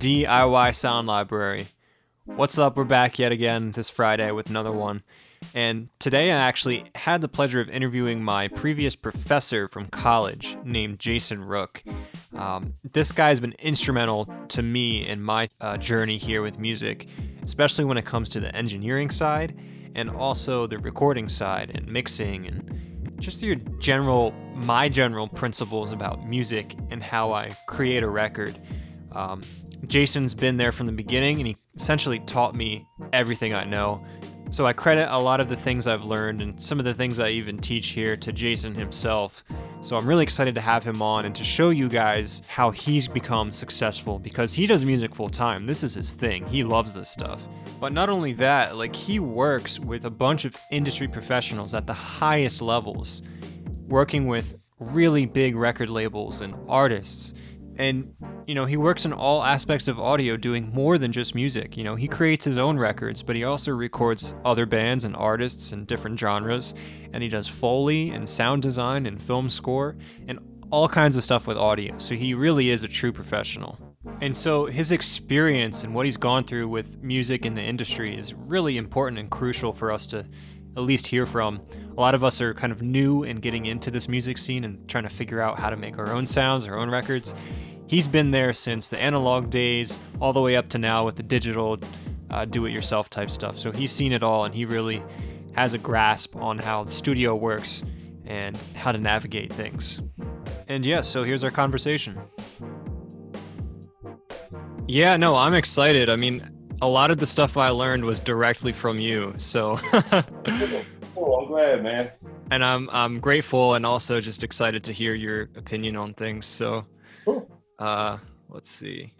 DIY Sound Library. What's up? We're back yet again this Friday with another one. And today I actually had the pleasure of interviewing my previous professor from college named Jason Rook. Um, this guy's been instrumental to me in my uh, journey here with music, especially when it comes to the engineering side and also the recording side and mixing and just your general, my general principles about music and how I create a record. Um, Jason's been there from the beginning and he essentially taught me everything I know. So I credit a lot of the things I've learned and some of the things I even teach here to Jason himself. So I'm really excited to have him on and to show you guys how he's become successful because he does music full time. This is his thing. He loves this stuff. But not only that, like he works with a bunch of industry professionals at the highest levels, working with really big record labels and artists. And, you know, he works in all aspects of audio doing more than just music. You know, he creates his own records, but he also records other bands and artists in different genres. And he does Foley and sound design and film score and all kinds of stuff with audio. So he really is a true professional. And so his experience and what he's gone through with music in the industry is really important and crucial for us to at least hear from. A lot of us are kind of new and getting into this music scene and trying to figure out how to make our own sounds, our own records. He's been there since the analog days, all the way up to now with the digital, uh, do it yourself type stuff. So he's seen it all and he really has a grasp on how the studio works and how to navigate things. And yes, yeah, so here's our conversation. Yeah, no, I'm excited. I mean, a lot of the stuff I learned was directly from you. So cool. I'm glad, man. And I'm I'm grateful and also just excited to hear your opinion on things. So cool. Uh let's see.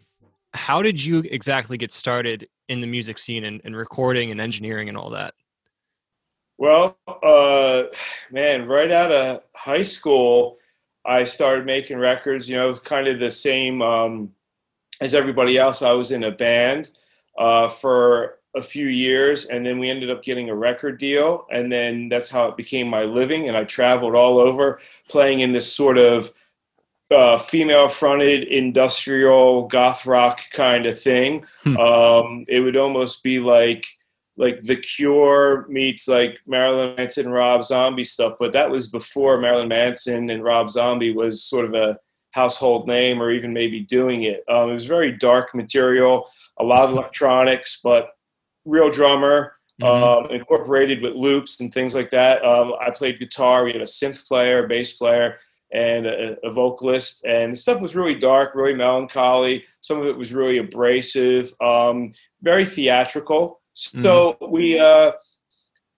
How did you exactly get started in the music scene and, and recording and engineering and all that? Well, uh man, right out of high school I started making records, you know, kind of the same um as everybody else, I was in a band uh, for a few years, and then we ended up getting a record deal, and then that's how it became my living. And I traveled all over, playing in this sort of uh, female-fronted industrial goth rock kind of thing. Hmm. Um, it would almost be like like The Cure meets like Marilyn Manson and Rob Zombie stuff, but that was before Marilyn Manson and Rob Zombie was sort of a household name or even maybe doing it. Um, it was very dark material, a lot of electronics, but real drummer, mm-hmm. um, incorporated with loops and things like that. Um, I played guitar. We had a synth player, bass player, and a, a, vocalist. And the stuff was really dark, really melancholy. Some of it was really abrasive, um, very theatrical. So mm-hmm. we. Uh,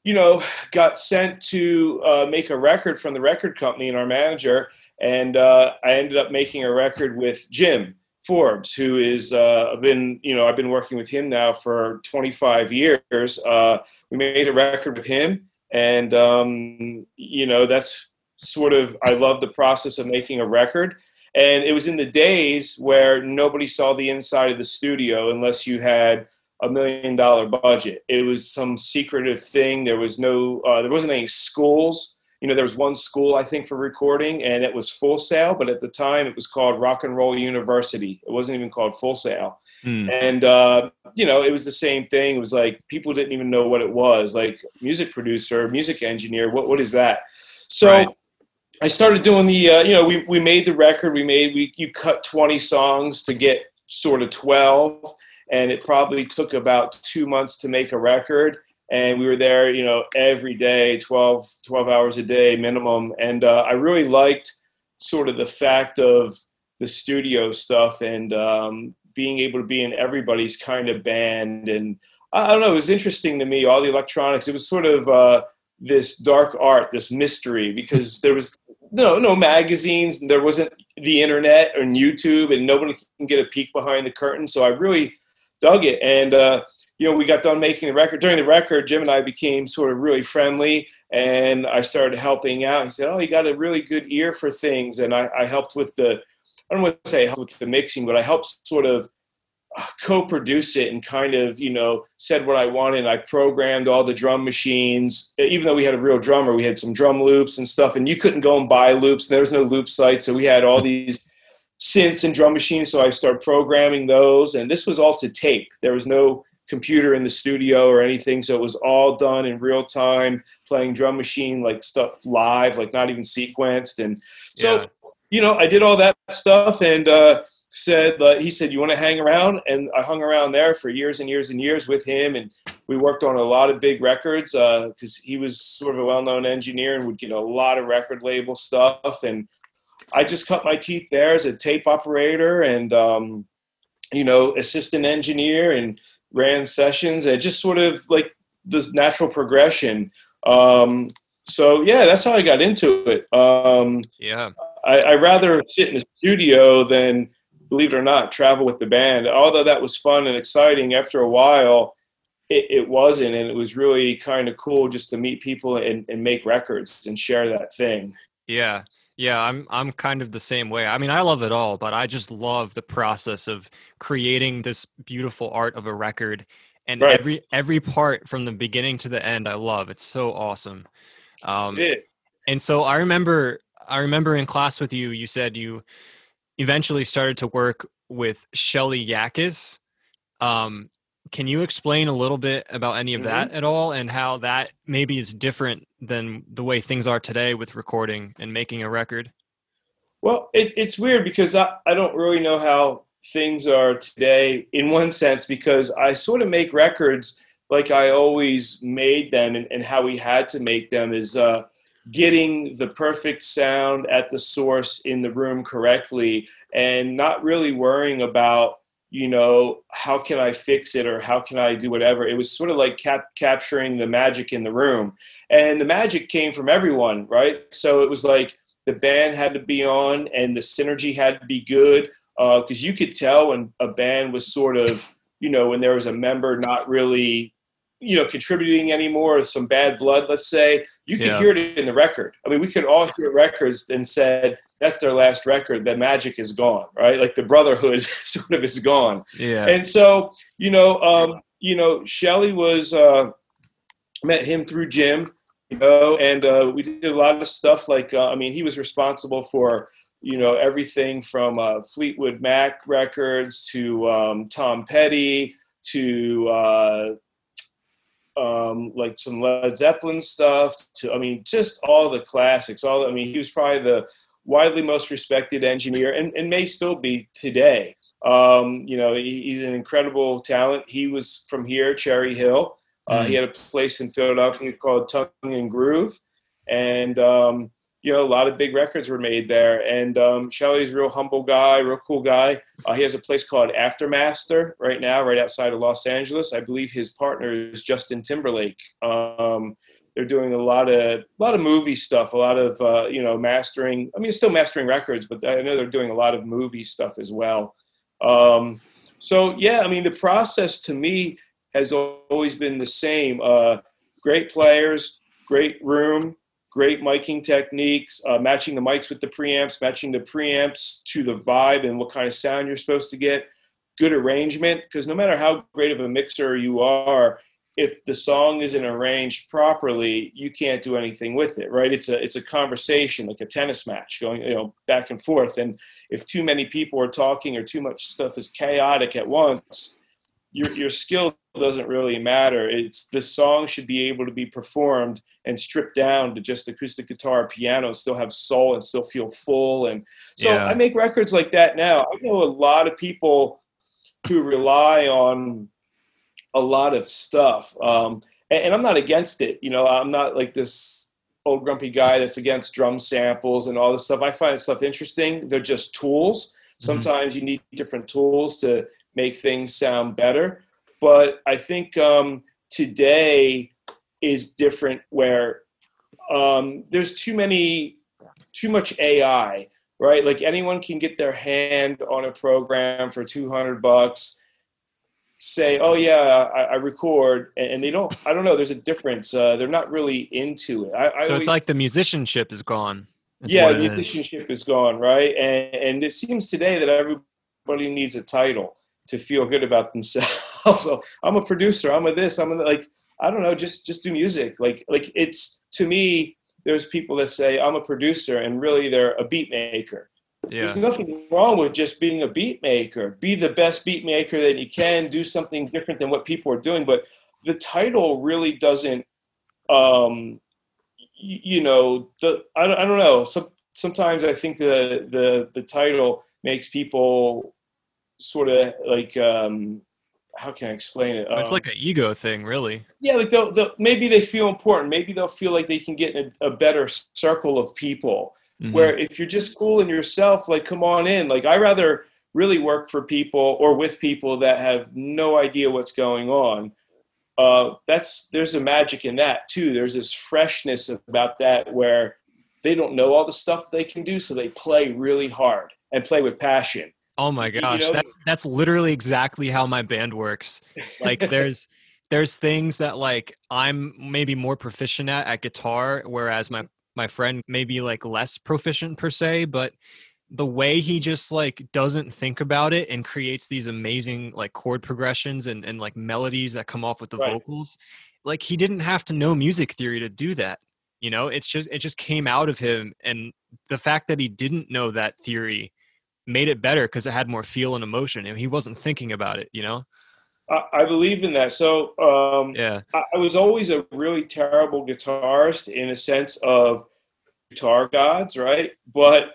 you know, got sent to uh, make a record from the record company and our manager, and uh, I ended up making a record with Jim Forbes, who is uh, I've been you know I've been working with him now for 25 years. Uh, we made a record with him, and um, you know that's sort of I love the process of making a record. And it was in the days where nobody saw the inside of the studio unless you had a million dollar budget. It was some secretive thing. There was no, uh, there wasn't any schools. You know, there was one school I think for recording, and it was Full Sail. But at the time, it was called Rock and Roll University. It wasn't even called Full Sail. Mm. And uh, you know, it was the same thing. It was like people didn't even know what it was. Like music producer, music engineer. What what is that? So. Right. I started doing the, uh, you know, we, we made the record. We made, we you cut 20 songs to get sort of 12 and it probably took about two months to make a record. And we were there you know every day 12 12 hours a day minimum. And uh, i really liked sort of the fact of the studio stuff and um, being able to be in everybody's kind of band. And i don't know it was interesting to me all the electronics. It was sort of uh, this dark art this mystery because there was no no magazines and there wasn't the internet or youtube and nobody can get a peek behind the curtain so i really dug it. And, uh, you know, we got done making the record. During the record, Jim and I became sort of really friendly, and I started helping out. He said, "Oh, you got a really good ear for things," and I, I helped with the, I don't want to say help with the mixing, but I helped sort of co-produce it and kind of, you know, said what I wanted. I programmed all the drum machines. Even though we had a real drummer, we had some drum loops and stuff, and you couldn't go and buy loops. There was no loop site, so we had all these synths and drum machines, so I started programming those. And this was all to tape. There was no computer in the studio or anything, so it was all done in real time, playing drum machine like stuff live, like not even sequenced. And so, yeah. you know, I did all that stuff and. Uh, said uh, he said you want to hang around? And i hung around there for years and years and years with him and we worked on a lot of big records because uh, he was sort of a well-known engineer and would get a lot of record label stuff and i just cut my teeth there as a tape operator and um, you know assistant engineer and ran sessions. And just sort of like this natural progression. Um, so yeah that's how i got into it. Um, yeah. I, I rather sit in the studio than believe it or not, travel with the band. Although that was fun and exciting, after a while, it, it wasn't. And it was really kind of cool just to meet people and, and make records and share that thing. Yeah. Yeah, I'm I'm kind of the same way. I mean, I love it all, but I just love the process of creating this beautiful art of a record and right. every every part from the beginning to the end I love. It's so awesome. Um, and so I remember I remember in class with you you said you eventually started to work with Shelly Yakus. Um, can you explain a little bit about any of mm-hmm. that at all and how that maybe is different than the way things are today with recording and making a record? Well, it, it's weird because I, I don't really know how things are today in one sense because I sort of make records like I always made them and, and how we had to make them is uh, getting the perfect sound at the source in the room correctly and not really worrying about you know how can i fix it or how can i do whatever. It was sort of like cap- capturing the magic in the room. And the magic came from everyone right? So it was like the band had to be on and the synergy had to be good because uh, you could tell when a band was sort of you know when there was a member not really you know contributing anymore or some bad blood let's say you could yeah. hear it in the record. I mean we could all hear records and said that's their last record. The magic is gone right? Like the brotherhood sort of is gone. Yeah. And so you know um you know shelly was uh met him through jim you know and uh we did a lot of stuff like uh, i mean he was responsible for you know everything from uh, fleetwood mac records to um, tom petty to uh, um, like some Led Zeppelin stuff to, I mean, just all the classics. All, I mean, he was probably the widely most respected engineer and, and may still be today. Um, you know, he, he's an incredible talent. He was from here, Cherry Hill. Uh, mm-hmm. He had a place in Philadelphia called Tongue and Groove. And, um, you know, a lot of big records were made there. And um, Shelly's a real humble guy, real cool guy. Uh, he has a place called Aftermaster right now, right outside of Los Angeles. I believe his partner is Justin Timberlake. Um, they're doing a lot of a lot of movie stuff, a lot of uh, you know mastering. I mean, still mastering records, but I know they're doing a lot of movie stuff as well. Um, so yeah, I mean, the process to me has always been the same. Uh, great players, great room, great miking techniques, uh, matching the mics with the preamps, matching the preamps to the vibe and what kind of sound you're supposed to get, good arrangement, because no matter how great of a mixer you are, if the song isn't arranged properly, you can't do anything with it, right? It's a it's a conversation, like a tennis match, going you know back and forth. And if too many people are talking or too much stuff is chaotic at once, your your skill doesn't really matter. It's the song should be able to be performed and stripped down to just acoustic guitar, piano, still have soul and still feel full. And so yeah. I make records like that now. I know a lot of people who rely on a lot of stuff, um, and, and I'm not against it. You know, I'm not like this old grumpy guy that's against drum samples and all this stuff. I find stuff interesting. They're just tools. Mm-hmm. Sometimes you need different tools to make things sound better. But I think um, today is different where um, there's too many, too much AI, right? Like anyone can get their hand on a program for 200 bucks say, "Oh yeah, I, I, record," and they don't. I don't know. There's a difference. Uh, they're not really into it. I, so it's always, like the musicianship is gone. Is yeah, the musicianship is. is. gone, right? And, and it seems today that everybody needs a title to feel good about themselves. so I'm a producer. I'm a this. I'm a, like I don't know. Just just do music. Like like it's to me. There's people that say I'm a producer, and really they're a beat maker. Yeah. There's nothing wrong with just being a beat maker. Be the best beat maker that you can. Do something different than what people are doing. But the title really doesn't. Um, you, know, the I, I don't know. Some, sometimes I think the the the title makes people sort of like um, how can I explain it? It's um, like an ego thing, really. Yeah, like they'll, they'll, maybe they feel important. Maybe they'll feel like they can get in a, a better circle of people. Mm-hmm. Where if you're just cool in yourself, like come on in. Like I rather really work for people or with people that have no idea what's going on. Uh, that's there's a magic in that too. There's this freshness about that where they don't know all the stuff they can do, so they play really hard and play with passion. Oh my gosh, you know? that's that's literally exactly how my band works. Like there's there's things that like I'm maybe more proficient at at guitar, whereas my my friend may be like less proficient per se, but the way he just like doesn't think about it and creates these amazing like chord progressions and, and like melodies that come off with the right. vocals like he didn't have to know music theory to do that you know it's just it just came out of him and the fact that he didn't know that theory made it better because it had more feel and emotion and he wasn't thinking about it you know I, believe in that. So um, yeah, I, I, was always a really terrible guitarist in a sense of guitar gods, right? But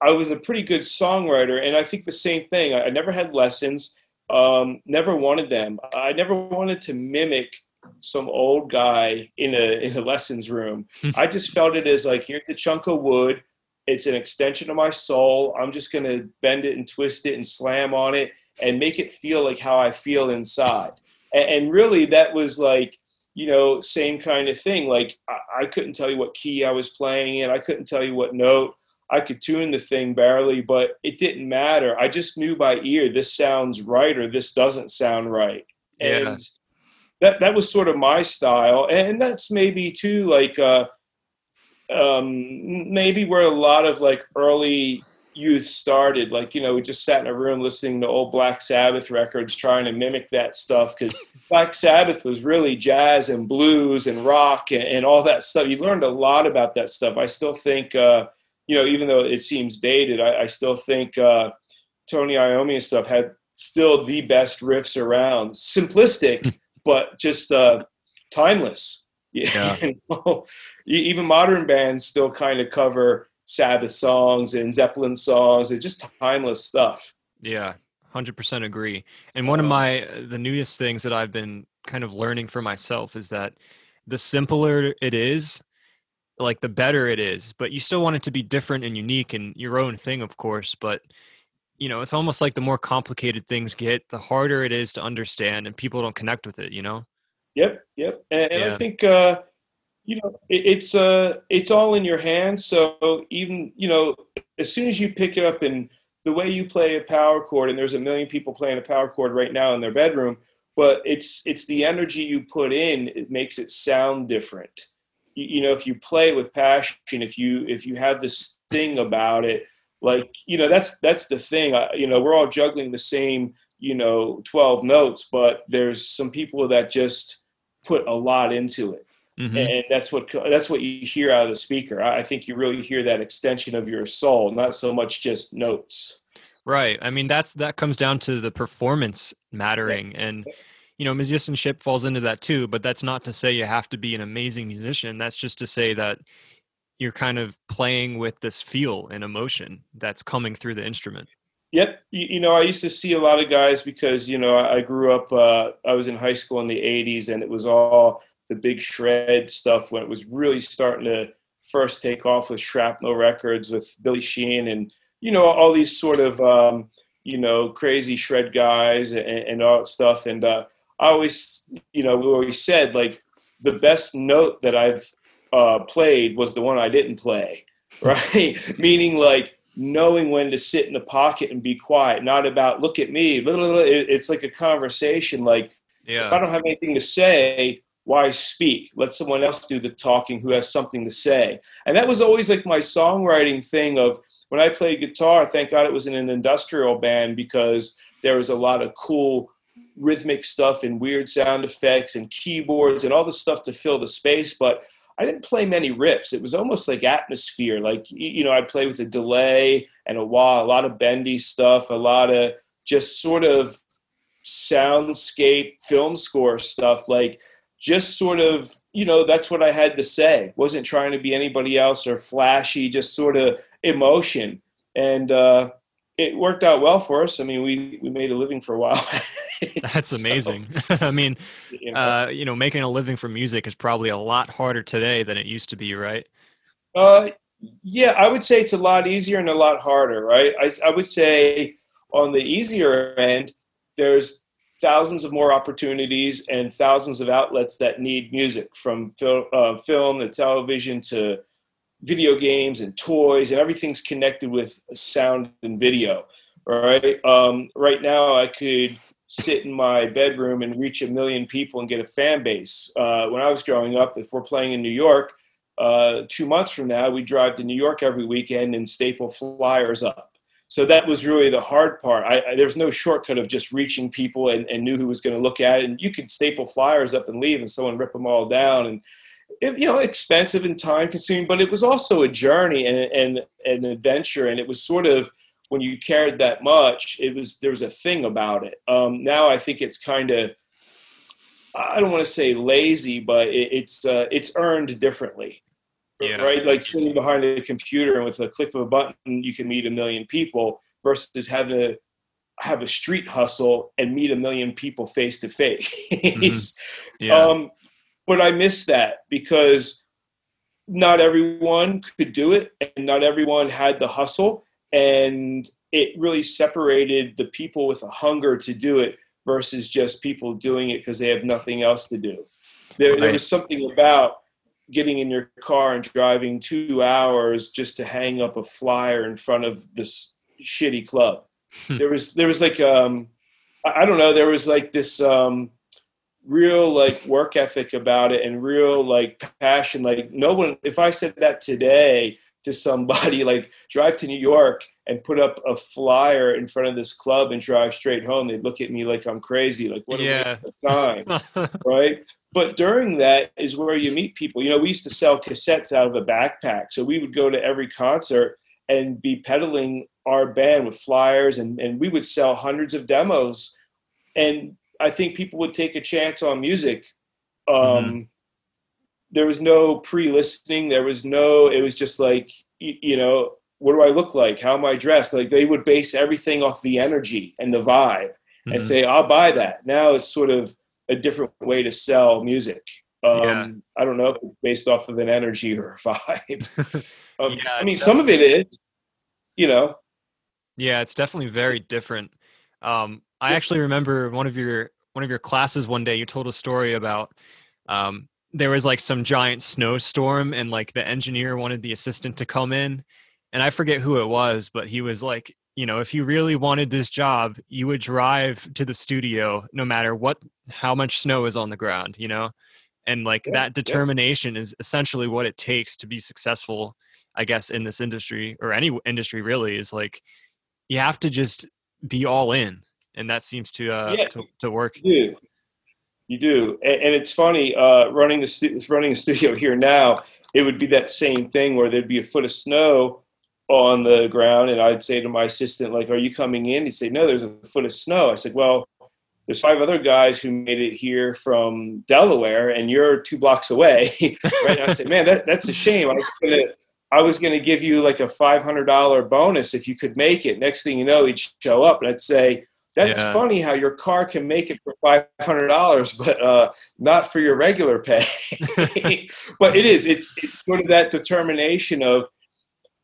I was a pretty good songwriter, and I think the same thing. I, I never had lessons, um, never wanted them. I never wanted to mimic some old guy in a in a lessons room. I just felt it as like here's a chunk of wood. It's an extension of my soul. I'm just gonna bend it and twist it and slam on it and make it feel like how I feel inside. And, and really, that was like you know same kind of thing. Like I, I couldn't tell you what key I was playing in. I couldn't tell you what note. I could tune the thing barely, but it didn't matter. I just knew by ear this sounds right or this doesn't sound right. And yeah. that that was sort of my style. And that's maybe too like uh um maybe where a lot of like early youth started. Like, you know, we just sat in a room listening to old Black Sabbath records trying to mimic that stuff because Black Sabbath was really jazz and blues and rock and, and, all that stuff. You learned a lot about that stuff. I still think uh you know, even though it seems dated, I, I still think uh, Tony Iommi and stuff had still the best riffs around. Simplistic, but just uh, timeless. Yeah. even modern bands still kind of cover Sabbath songs and Zeppelin songs. It's just timeless stuff. Yeah, hundred percent agree. And one of my uh, the newest things that I've been kind of learning for myself is that the simpler it is, like the better it is but you still want it to be different and unique and your own thing of course but you know it's almost like the more complicated things get the harder it is to understand and people don't connect with it you know yep yep. And, and yeah. i think uh you know it, it's uh it's all in your hands. So even you know as soon as you pick it up and the way you play a power chord and there's a million people playing a power chord right now in their bedroom but it's it's the energy you put in it makes it sound different. You, you know if you play with passion if you if you have this thing about it like you know that's that's the thing. I, you know we're all juggling the same you know 12 notes but there's some people that just put a lot into it mm-hmm. and that's what that's what you hear out of the speaker i think you really hear that extension of your soul not so much just notes right i mean that's that comes down to the performance mattering and you know, musicianship falls into that too, but that's not to say you have to be an amazing musician. That's just to say that you're kind of playing with this feel and emotion that's coming through the instrument. Yep. You, you know, I used to see a lot of guys because, you know, I grew up, uh, I was in high school in the 80s and it was all the big shred stuff when it was really starting to first take off with Shrapnel Records with Billy Sheehan and, you know, all these sort of, um, you know, crazy shred guys and, and all that stuff. And, uh, I always, you know, we always said like the best note that I've uh, played was the one I didn't play, right? Meaning like knowing when to sit in the pocket and be quiet, not about look at me. It's like a conversation. Like yeah. if I don't have anything to say, why speak? Let someone else do the talking who has something to say. And that was always like my songwriting thing of when I played guitar, thank God it was in an industrial band because there was a lot of cool rhythmic stuff and weird sound effects and keyboards and all the stuff to fill the space. But I didn't play many riffs. It was almost like atmosphere. Like you know, I'd play with a delay and a wah, a lot of bendy stuff, a lot of just sort of soundscape film score stuff. Like just sort of you know that's what I had to say. wasn't trying to be anybody else or flashy. Just sort of emotion and. uh it worked out well for us. I mean, we we made a living for a while. That's amazing. So, I mean, you know, uh, you know, making a living from music is probably a lot harder today than it used to be, right? Uh, yeah, I would say it's a lot easier and a lot harder, right? I, I would say on the easier end, there's thousands of more opportunities and thousands of outlets that need music from fil- uh, film to television to video games and toys and everything's connected with sound and video right? Um, right now i could sit in my bedroom and reach a million people and get a fan base. Uh, when i was growing up if we're playing in new york uh, two months from now we drive to new york every weekend and staple flyers up. So that was really the hard part. I, I, there's no shortcut of just reaching people and, and knew who was going to look at it. And you could staple flyers up and leave and someone rip them all down and it, you know expensive and time consuming but it was also a journey and, and, and an adventure and it was sort of when you cared that much it was there was a thing about it. Um, now i think it's kind of i don't want to say lazy but it, it's uh, it's earned differently. Yeah. right? Like sitting behind a computer and with a click of a button you can meet a million people versus having to have a street hustle and meet a million people face to face but I miss that because not everyone could do it and not everyone had the hustle and it really separated the people with a hunger to do it versus just people doing it because they have nothing else to do. There, right. there was something about getting in your car and driving two hours just to hang up a flyer in front of this shitty club. Hmm. there was there was like um I don't know there was like this um real like work ethic about it and real like passion like no one if i said that today to somebody like drive to new york and put up a flyer in front of this club and drive straight home they'd look at me like i'm crazy like what yeah. a time right? But during that is where you meet people. You know we used to sell cassettes out of a backpack so we would go to every concert and be peddling our band with flyers and, and we would sell hundreds of demos. And I think people would take a chance on music. Um, mm-hmm. There was no pre-listening. There was no. It was just like you know, what do I look like? How am I dressed? Like they would base everything off the energy and the vibe, mm-hmm. and say, "I'll buy that." Now it's sort of a different way to sell music. Um, yeah. I don't know if it's based off of an energy or a vibe. um, yeah, I mean, some of it is, you know. Yeah, it's definitely very different. Um, I actually remember one of your one of your classes one day. You told a story about um, there was like some giant snowstorm, and like the engineer wanted the assistant to come in, and I forget who it was, but he was like, you know, if you really wanted this job, you would drive to the studio no matter what how much snow is on the ground, you know, and like yeah, that determination yeah. is essentially what it takes to be successful. I guess in this industry or any industry really is like you have to just be all in and that seems to uh, yeah, to, to, work. You do, you do, and, and it's funny uh, running the stu- running a studio here now. It would be that same thing where there'd be a foot of snow on the ground, and I'd say to my assistant, like, "Are you coming in?" He'd say, "No, there's a foot of snow." I said, "Well." There's five other guys who made it here from Delaware, and you're two blocks away. right? I said, "Man, that, that's a shame. I was gonna, I was going to give you like a five hundred dollar bonus if you could make it. Next thing you know, he'd show up and I'd say, that's yeah. funny how your car can make it for five hundred dollars, but uh, not for your regular pay. but it is. It's, it's sort of that determination of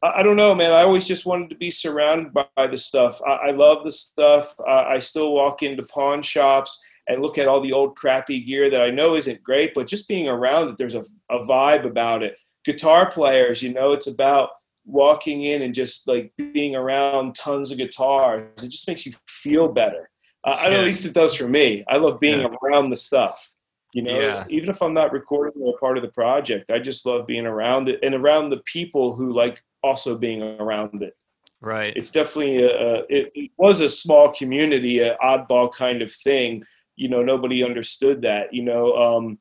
I, don't know, man. I always just wanted to be surrounded by, by the stuff. I, I, love the stuff. Uh, I still walk into pawn shops and look at all the old crappy gear that I know isn't great, but just being around it, there's a, a vibe about it. Guitar players, you know, it's about walking in and just like being around tons of guitars it just makes you feel better. Uh, yeah. at least it does for me. I love being yeah. around the stuff you know? Yeah. even if i'm not recording or part of the project i just love being around it and around the people who like also being around it. Right. It's definitely a, it, it was a small community an oddball kind of thing. You know nobody understood that you know? Um,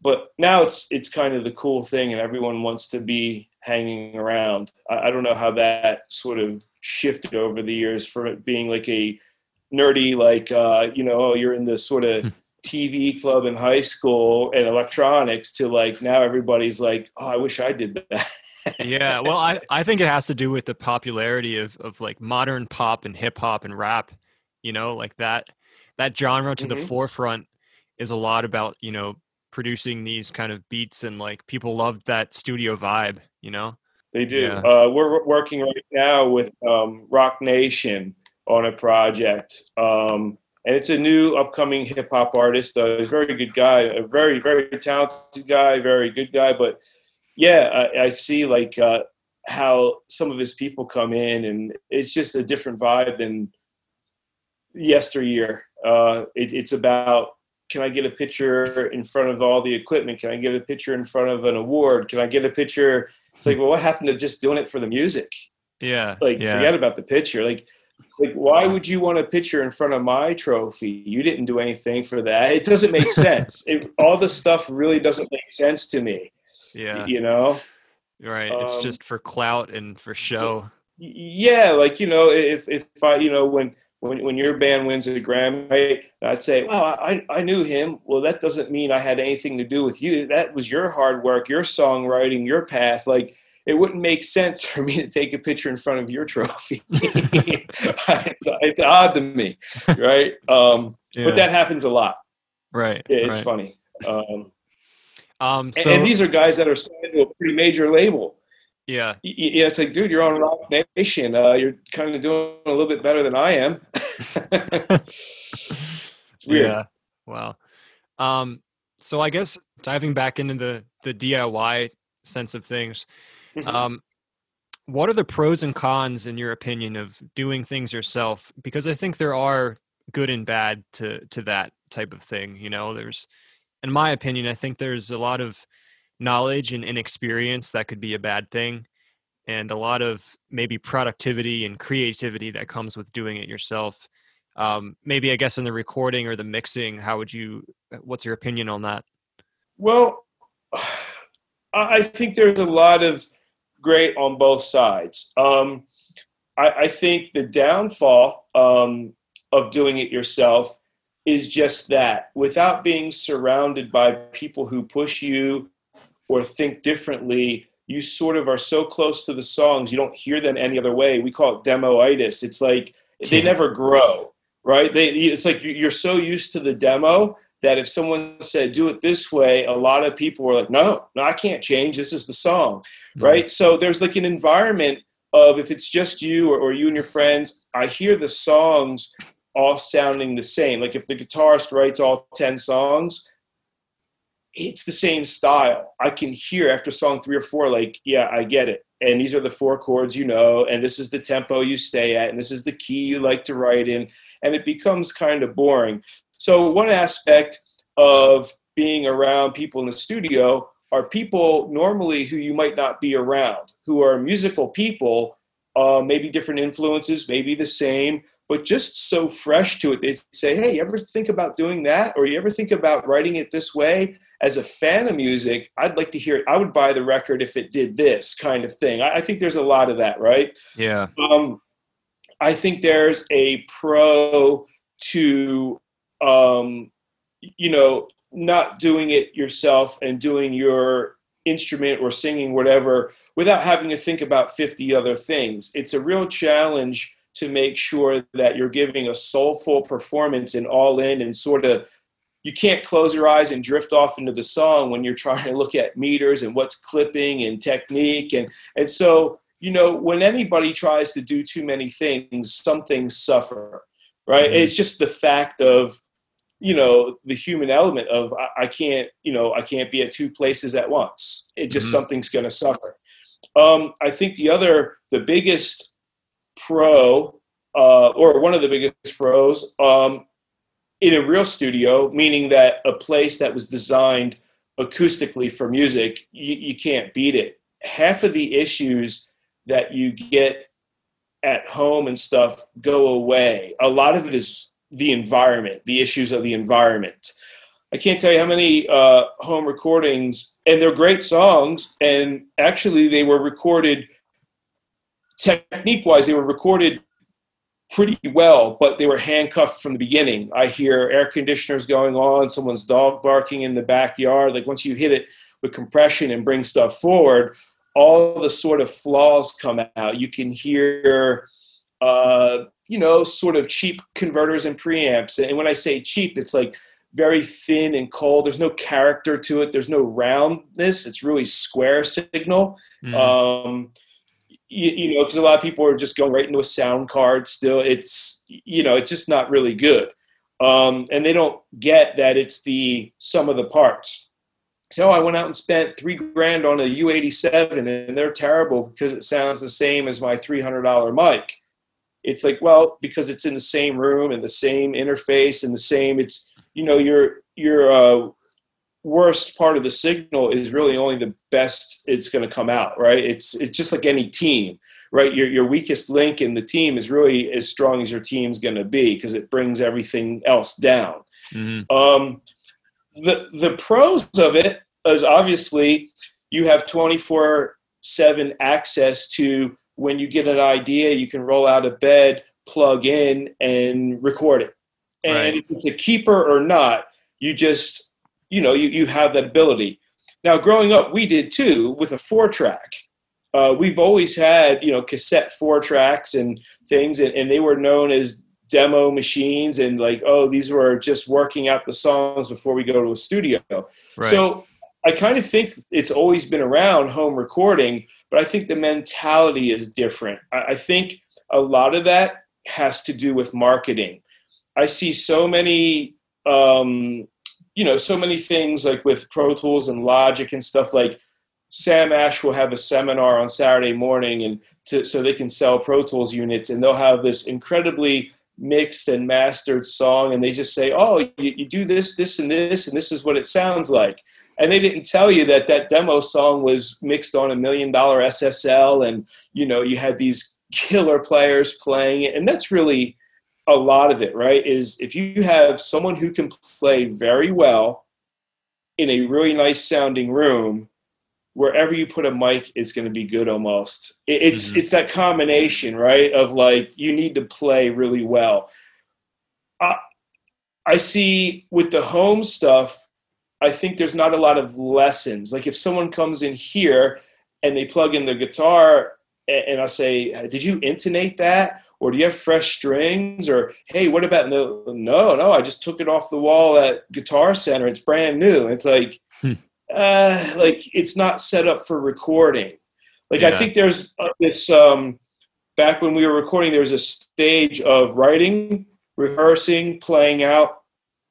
but now it's it's kind of the cool thing, and everyone wants to be hanging around. I, I don't know how that sort of shifted over the years from it being like a nerdy, like uh, you know, oh, you're in this sort of hmm. TV club in high school and electronics to like now everybody's like, oh, I wish I did that. yeah, well, I, I think it has to do with the popularity of, of like modern pop and hip hop and rap. You know, like that that genre to mm-hmm. the forefront is a lot about you know producing these kind of beats and like people loved that studio vibe. You know, they do. Yeah. Uh, we're working right now with um, Roc Nation on a project. Um, and it's a new upcoming hip hop artist. Uh, he's a very good guy, a very very talented guy, very good guy. But yeah, I, I see like uh, how some of his people come in, and it's just a different vibe than yesteryear. Uh, it, it's about can I get a picture in front of all the equipment? Can I get a picture in front of an award? Can I get a picture? It's like, well, what happened to just doing it for the music? Yeah. Like, yeah. forget about the picture. Like, like why would you want a picture in front of my trophy you didn't do anything for that it doesn't make sense it, all the stuff really doesn't make sense to me yeah you know right it's um, just for clout and for show yeah like you know if if i you know when when, when your band wins a Grammy, I'd say, well, I, I knew him. Well, that doesn't mean I had anything to do with you. That was your hard work, your songwriting, your path. Like, it wouldn't make sense for me to take a picture in front of your trophy. it's odd to me, right? Um, yeah. But that happens a lot. Right. It's right. funny. Um, um, so, and, and, these are guys that are signed to a pretty major label. Yeah. Yeah, it's like, dude, you're on Roc Nation. Uh, you're kind of doing a little bit better than I am. It's weird. Yeah. Wow. Um, so I guess diving back into the the DIY sense of things, Mm-hmm. Um, what are the pros and cons, in your opinion, of doing things yourself? Because I think there are good and bad to to that type of thing. You know, there's, in my opinion, I think there's a lot of knowledge and inexperience that could be a bad thing, and a lot of maybe productivity and creativity that comes with doing it yourself. Um, maybe I guess in the recording or the mixing, how would you? What's your opinion on that? Well, I think there's a lot of great on both sides. Um, I, I, think the downfall um, of doing it yourself is just that without being surrounded by people who push you or think differently, you sort of are so close to the songs, you don't hear them any other way. We call it demoitis. It's like they never grow, right? They, it's like you're so used to the demo that if someone said do it this way a lot of people were like no no i can't change this is the song mm-hmm. right so there's like an environment of if it's just you or, or, you and your friends i hear the songs all sounding the same like if the guitarist writes all 10 songs it's the same style i can hear after song three or four like yeah i get it and these are the four chords you know and this is the tempo you stay at and this is the key you like to write in and it becomes kind of boring so, one aspect of being around people in the studio are people normally who you might not be around, who are musical people, uh, maybe different influences, maybe the same, but just so fresh to it. They say, hey, you ever think about doing that? Or you ever think about writing it this way? As a fan of music, I'd like to hear it. I would buy the record if it did this kind of thing. I, I think there's a lot of that, right? Yeah. Um, I think there's a pro to um, you know, not doing it yourself and doing your instrument or singing whatever without having to think about 50 other things. It's a real challenge to make sure that you're giving a soulful performance and all in and sort of you can't close your eyes and drift off into the song when you're trying to look at meters and what's clipping and technique and and so you know when anybody tries to do too many things some things suffer right mm-hmm. it's just the fact of you know the human element of I, I, can't you know i can't be at two places at once it just mm-hmm. something's going to suffer um, i think the other the biggest pro uh, or one of the biggest pros um, in a real studio meaning that a place that was designed acoustically for music you, you can't beat it half of the issues that you get at home and stuff go away a lot of it is the environment, the issues of the environment. I can't tell you how many uh, home recordings, and they're great songs. And actually, they were recorded technique wise, they were recorded pretty well, but they were handcuffed from the beginning. I hear air conditioners going on, someone's dog barking in the backyard. Like once you hit it with compression and bring stuff forward, all the sort of flaws come out. You can hear, uh, you know, sort of cheap converters and preamps. And when I say cheap, it's like very thin and cold. There's no character to it. There's no roundness. It's really square signal. Mm. Um, you, you know, because a lot of people are just going right into a sound card still. It's, you know, it's just not really good. Um, and they don't get that it's the sum of the parts. So I went out and spent three grand on a U87 and they're terrible because it sounds the same as my $300 mic. It's like, well, because it's in the same room and the same interface and the same, it's, you know, your, your, uh, worst part of the signal is really only the best it's going to come out right it's it's just like any team right your, your weakest link in the team is really as strong as your team's going to be because it brings everything else down mm-hmm. um, the the pros of it is obviously you have 24 7 access to when you get an idea you can roll out of bed plug in and record it and right. if it's a keeper or not you just you know you, you have that ability. Now growing up we did too with a four track. Uh, we've always had you know cassette four tracks and things and, and they were known as demo machines and like oh these were just working out the songs before we go to a studio. Right. so i kind of think it's always been around home recording but i think the mentality is different. I, I think a lot of that has to do with marketing. I see so many um, you know so many things like with pro tools and logic and stuff like sam ash will have a seminar on saturday morning and to, so they can sell pro tools units and they'll have this incredibly mixed and mastered song and they just say oh you, you do this this and this and this is what it sounds like. And they didn't tell you that that demo song was mixed on a million dollar ssl and you know you had these killer players playing it and that's really a lot of it, right, is if you have someone who can play very well in a really nice sounding room, wherever you put a mic is going to be good almost. It's mm-hmm. it's that combination, right, of like you need to play really well. I, I see with the home stuff, I think there's not a lot of lessons. Like if someone comes in here and they plug in the guitar and I say, "Did you intonate that?" Or do you have fresh strings or hey what about no no no i just took it off the wall at guitar center. It's brand new. It's like hmm. uh like it's not set up for recording. Like yeah. i think there's uh, this um back when we were recording there was a stage of writing rehearsing playing out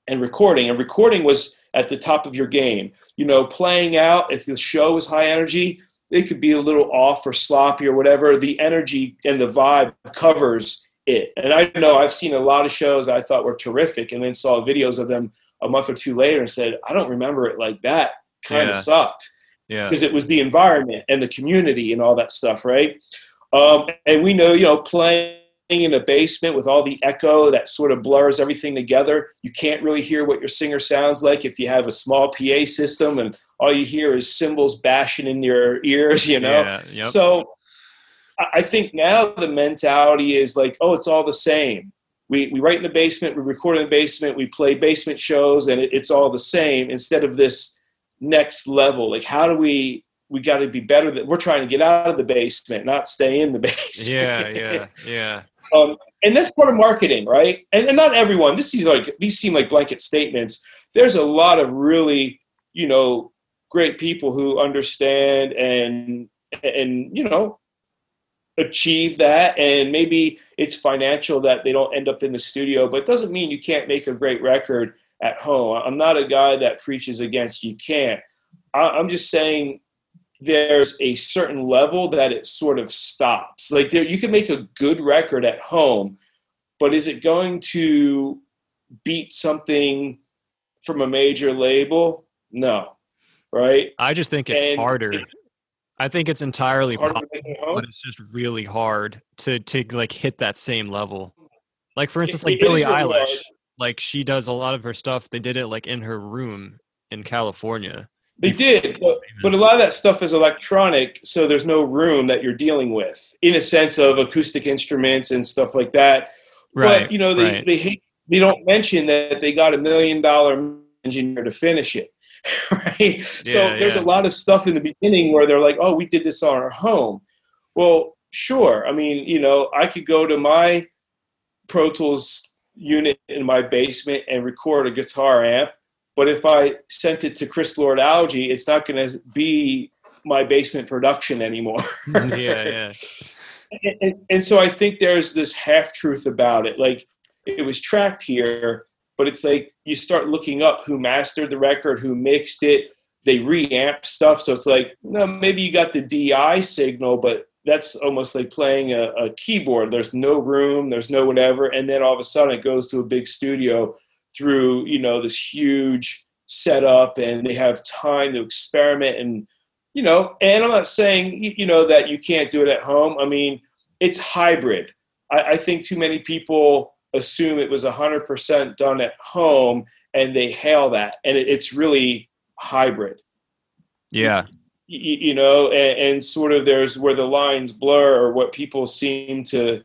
and recording. And recording was at the top of your game. You know playing out if the show was high energy they could be a little off or sloppy or whatever. The energy and the vibe covers it. And I know I've seen a lot of shows I thought were terrific and then saw videos of them a month or two later and said, I don't remember it like that. Kind of yeah. sucked. Yeah. Because it was the environment and the community and all that stuff, right? Um, and we know, you know, playing in a basement with all the echo that sort of blurs everything together. You can't really hear what your singer sounds like if you have a small PA system and all you hear is cymbals bashing in your ears, you know? Yeah, yep. So I think now the mentality is like, oh, it's all the same. We, we write in the basement, we record in the basement, we play basement shows, and it, it's all the same instead of this next level. Like, how do we we got to be better that we're trying to get out of the basement, not stay in the basement. Yeah, yeah, yeah. um, and that's part of marketing, right? And, and not everyone. This is like these seem like blanket statements. There's a lot of really, you know, great people who understand and and you know achieve that. And maybe it's financial that they don't end up in the studio but it doesn't mean you can't make a great record at home. I'm not a guy that preaches against you can't. I'm just saying there's a certain level that it sort of stops. Like there, you can make a good record at home but is it going to beat something from a major label? No right? I just think it's and harder. It, I think it's entirely possible, but it's just really hard to to like hit that same level. Like for instance, it, like Billie Eilish. Hard. like she does a lot of her stuff. They did it like in her room in California. They did, but, but a lot of that stuff is electronic, so there's no room that you're dealing with in a sense of acoustic instruments and stuff like that. Right. But you know, they right. they hate, they don't mention that they got a million dollar engineer to finish it. right. so there's yeah. a lot of stuff in the beginning where they're like, "Oh, we did this on our home." Well, sure. I mean, you know, I could go to my Pro Tools unit in my basement and record a guitar amp, but if I sent it to Chris Lord-Alge, it's not going to be my basement production anymore. yeah, yeah. and, and, and so I think there's this half truth about it. Like it was tracked here, but it's like you start looking up who mastered the record, who mixed it. They reamp stuff, so it's like no, maybe you got the DI signal, but that's almost like playing a, a keyboard. There's no room, there's no whatever, and then all of a sudden it goes to a big studio through you know this huge setup, and they have time to experiment and you know. And I'm not saying you know that you can't do it at home. I mean, it's hybrid. I, I think too many people assume it was 100% done at home and they hail that and it, it's really hybrid Yeah. you, you know and, and sort of there's where the lines blur or what people seem to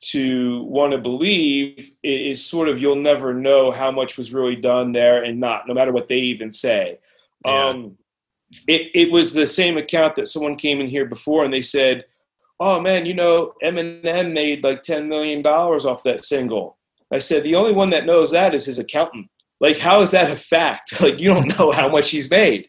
to want to believe is sort of you'll never know how much was really done there and not no matter what they even say Yeah. um it, it was the same account that someone came in here before and they said oh man you know eminem made like 10 million dollars off that single. I said the only one that knows that is his accountant. Like how is that a fact? Like you don't know how much he's made.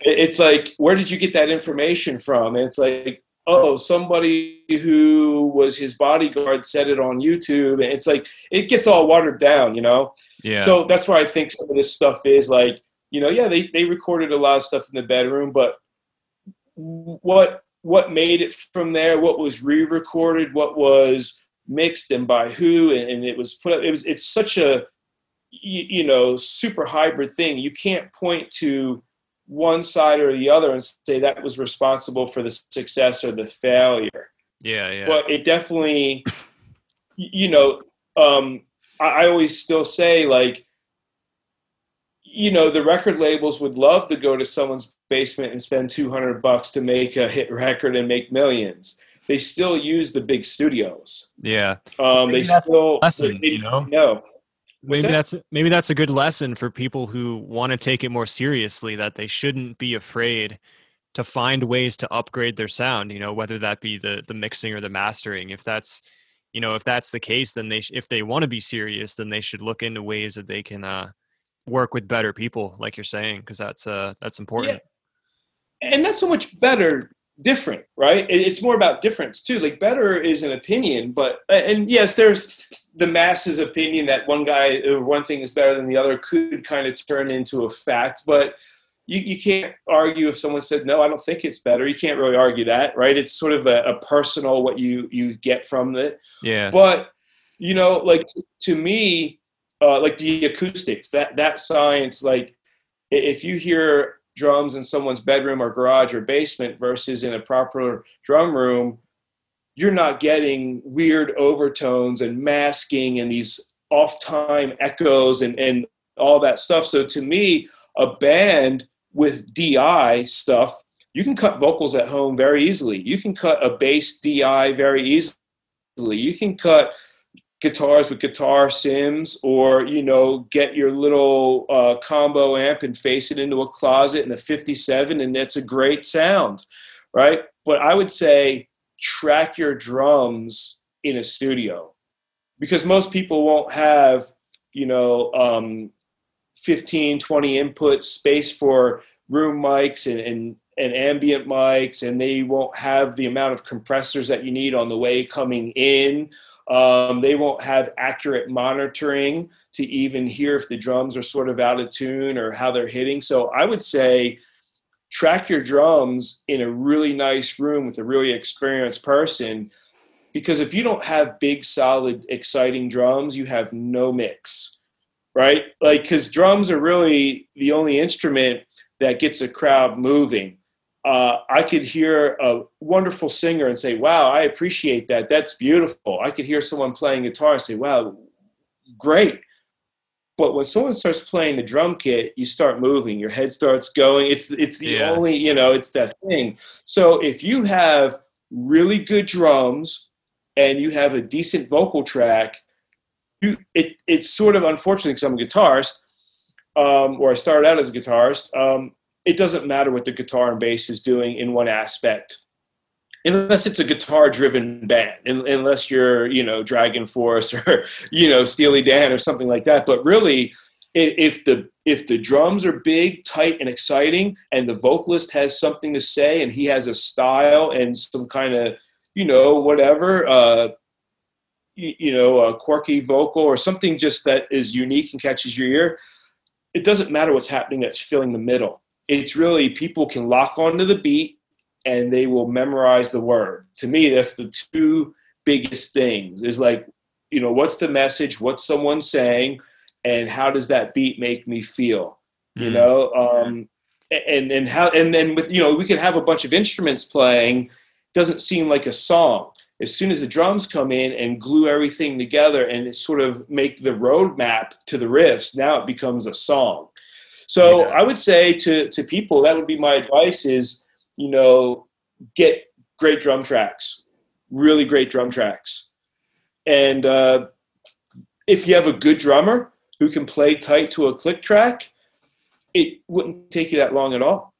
It's like where did you get that information from? And it's like oh somebody who was his bodyguard said it on youtube. And it's like it gets all watered down you know? Yeah. so that's where I think some of this stuff is like, you know, yeah, they, they recorded a lot of stuff in the bedroom, but what what made it from there, what was re-recorded, what was mixed and by who, and, and it was put up. It was it's such a you, you know super hybrid thing. You can't point to one side or the other and say that was responsible for the success or the failure yeah, yeah. but it definitely you know um I, I always still say like you know the record labels would love to go to someone's basement and spend 200 bucks to make a hit record and make millions they still use the big studios yeah. um they that's a still lesson, they- you know? no Maybe that? that's maybe that's a good lesson for people who want to take it more seriously that they shouldn't be afraid to find ways to upgrade their sound, you know, whether that be the the mixing or the mastering. If that's you know, if that's the case, then they sh- if they want to be serious, then they should look into ways that they can uh work with better people like you're saying because that's uh that's important. And not so much better different right? It's more about difference too. Like better is an opinion but and yes there's the masses opinion that one guy or one thing is better than the other could kind of turn into a fact but you, you can't argue if someone said no i don't think it's better. You can't really argue that right? It's sort of a, a personal what you you get from it. Yeah. but you know like to me uh, like the acoustics that that science like if you hear drums in someone's bedroom or garage or basement versus in a proper drum room you're not getting weird overtones and masking and these off time echoes and, and all that stuff. So to me a band with di stuff you can cut vocals at home very easily. You can cut a bass di very easily. You can cut guitars with guitar sims or you know get your little uh, combo amp and face it into a closet in a 57 and it's a great sound right? But i would say track your drums in a studio because most people won't have you know um, 15 20 input space for room mics and, and and ambient mics and they won't have the amount of compressors that you need on the way coming in um, they won't have accurate monitoring to even hear if the drums are sort of out of tune or how they're hitting. So I would say track your drums in a really nice room with a really experienced person because if you don't have big, solid, exciting drums, you have no mix, right? Like, because drums are really the only instrument that gets a crowd moving uh, I could hear a wonderful singer and say, "Wow, I appreciate that. That's beautiful." I could hear someone playing guitar and say, "Wow, great." But when someone starts playing the drum kit, you start moving. Your head starts going. It's it's the Yeah. only you know it's that thing. So if you have really good drums and you have a decent vocal track, you it it's sort of unfortunate because I'm a guitarist, um, or I started out as a guitarist. Um, it doesn't matter what the guitar and bass is doing in one aspect unless it's a guitar driven band unless you're you know dragon force or you know steely dan or something like that. But really if the if the drums are big tight and exciting and the vocalist has something to say and he has a style and some kind of you know whatever uh you, know a quirky vocal or something just that is unique and catches your ear it doesn't matter what's happening that's filling the middle it's really people can lock onto the beat and they will memorize the word. To me, that's the two biggest things is like, you know, what's the message, what's someone saying, and how does that beat make me feel? You Mm. know, um, and and how and then with you know we could have a bunch of instruments playing, doesn't seem like a song. As soon as the drums come in and glue everything together and sort of make the roadmap to the riffs, now it becomes a song. So Yeah. I would say to to people that would be my advice is you know get great drum tracks, really great drum tracks, and uh, if you have a good drummer who can play tight to a click track, it wouldn't take you that long at all.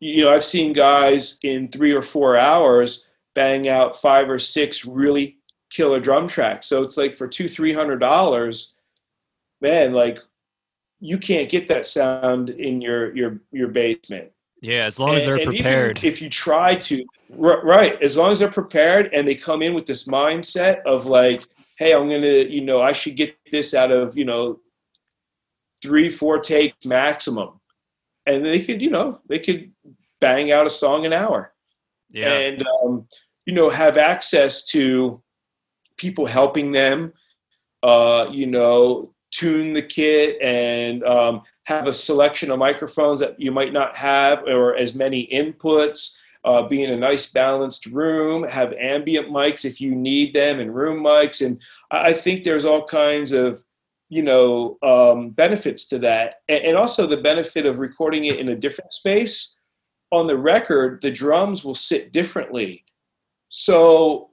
You know, I've seen guys in three or four hours bang out five or six really killer drum tracks. So it's like for two, three hundred dollars, man, like you can't get that sound in your your your basement. Yeah, as long as they're and prepared. if you try to, r- right, as long as they're prepared and they come in with this mindset of like, hey, I'm gonna, you know, I should get this out of, you know, three, four takes maximum, and they could, you know, they could bang out a song an hour yeah. and um, you know have access to people helping them uh, you know tune the kit and um, have a selection of microphones that you might not have or as many inputs uh, be in a nice balanced room have ambient mics if you need them and room mics. And i think there's all kinds of you know um, benefits to that. And, and also the benefit of recording it in a different space. On the record, the drums will sit differently. So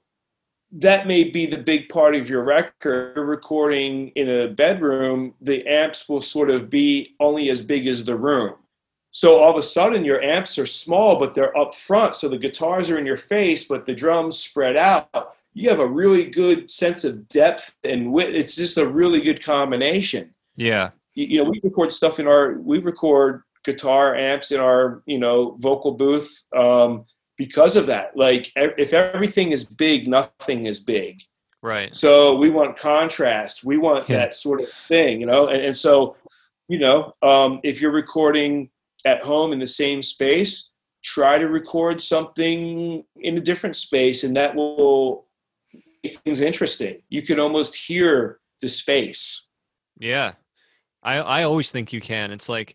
that may be the big part of your record. You're recording in a bedroom, the amps will sort of be only as big as the room. So all of a sudden, your amps are small, but they're up front. So the guitars are in your face, but the drums spread out. You have a really good sense of depth and width. It's just a really good combination yeah. you you know we record stuff in our we record guitar amps in our you know vocal booth um, because of that like e- if everything is big nothing is big Right. so we want contrast we want Yeah. that sort of thing you know and, and so you know um, if you're recording at home in the same space try to record something in a different space and that will make things interesting you can almost hear the space Yeah. I I always think you can. It's like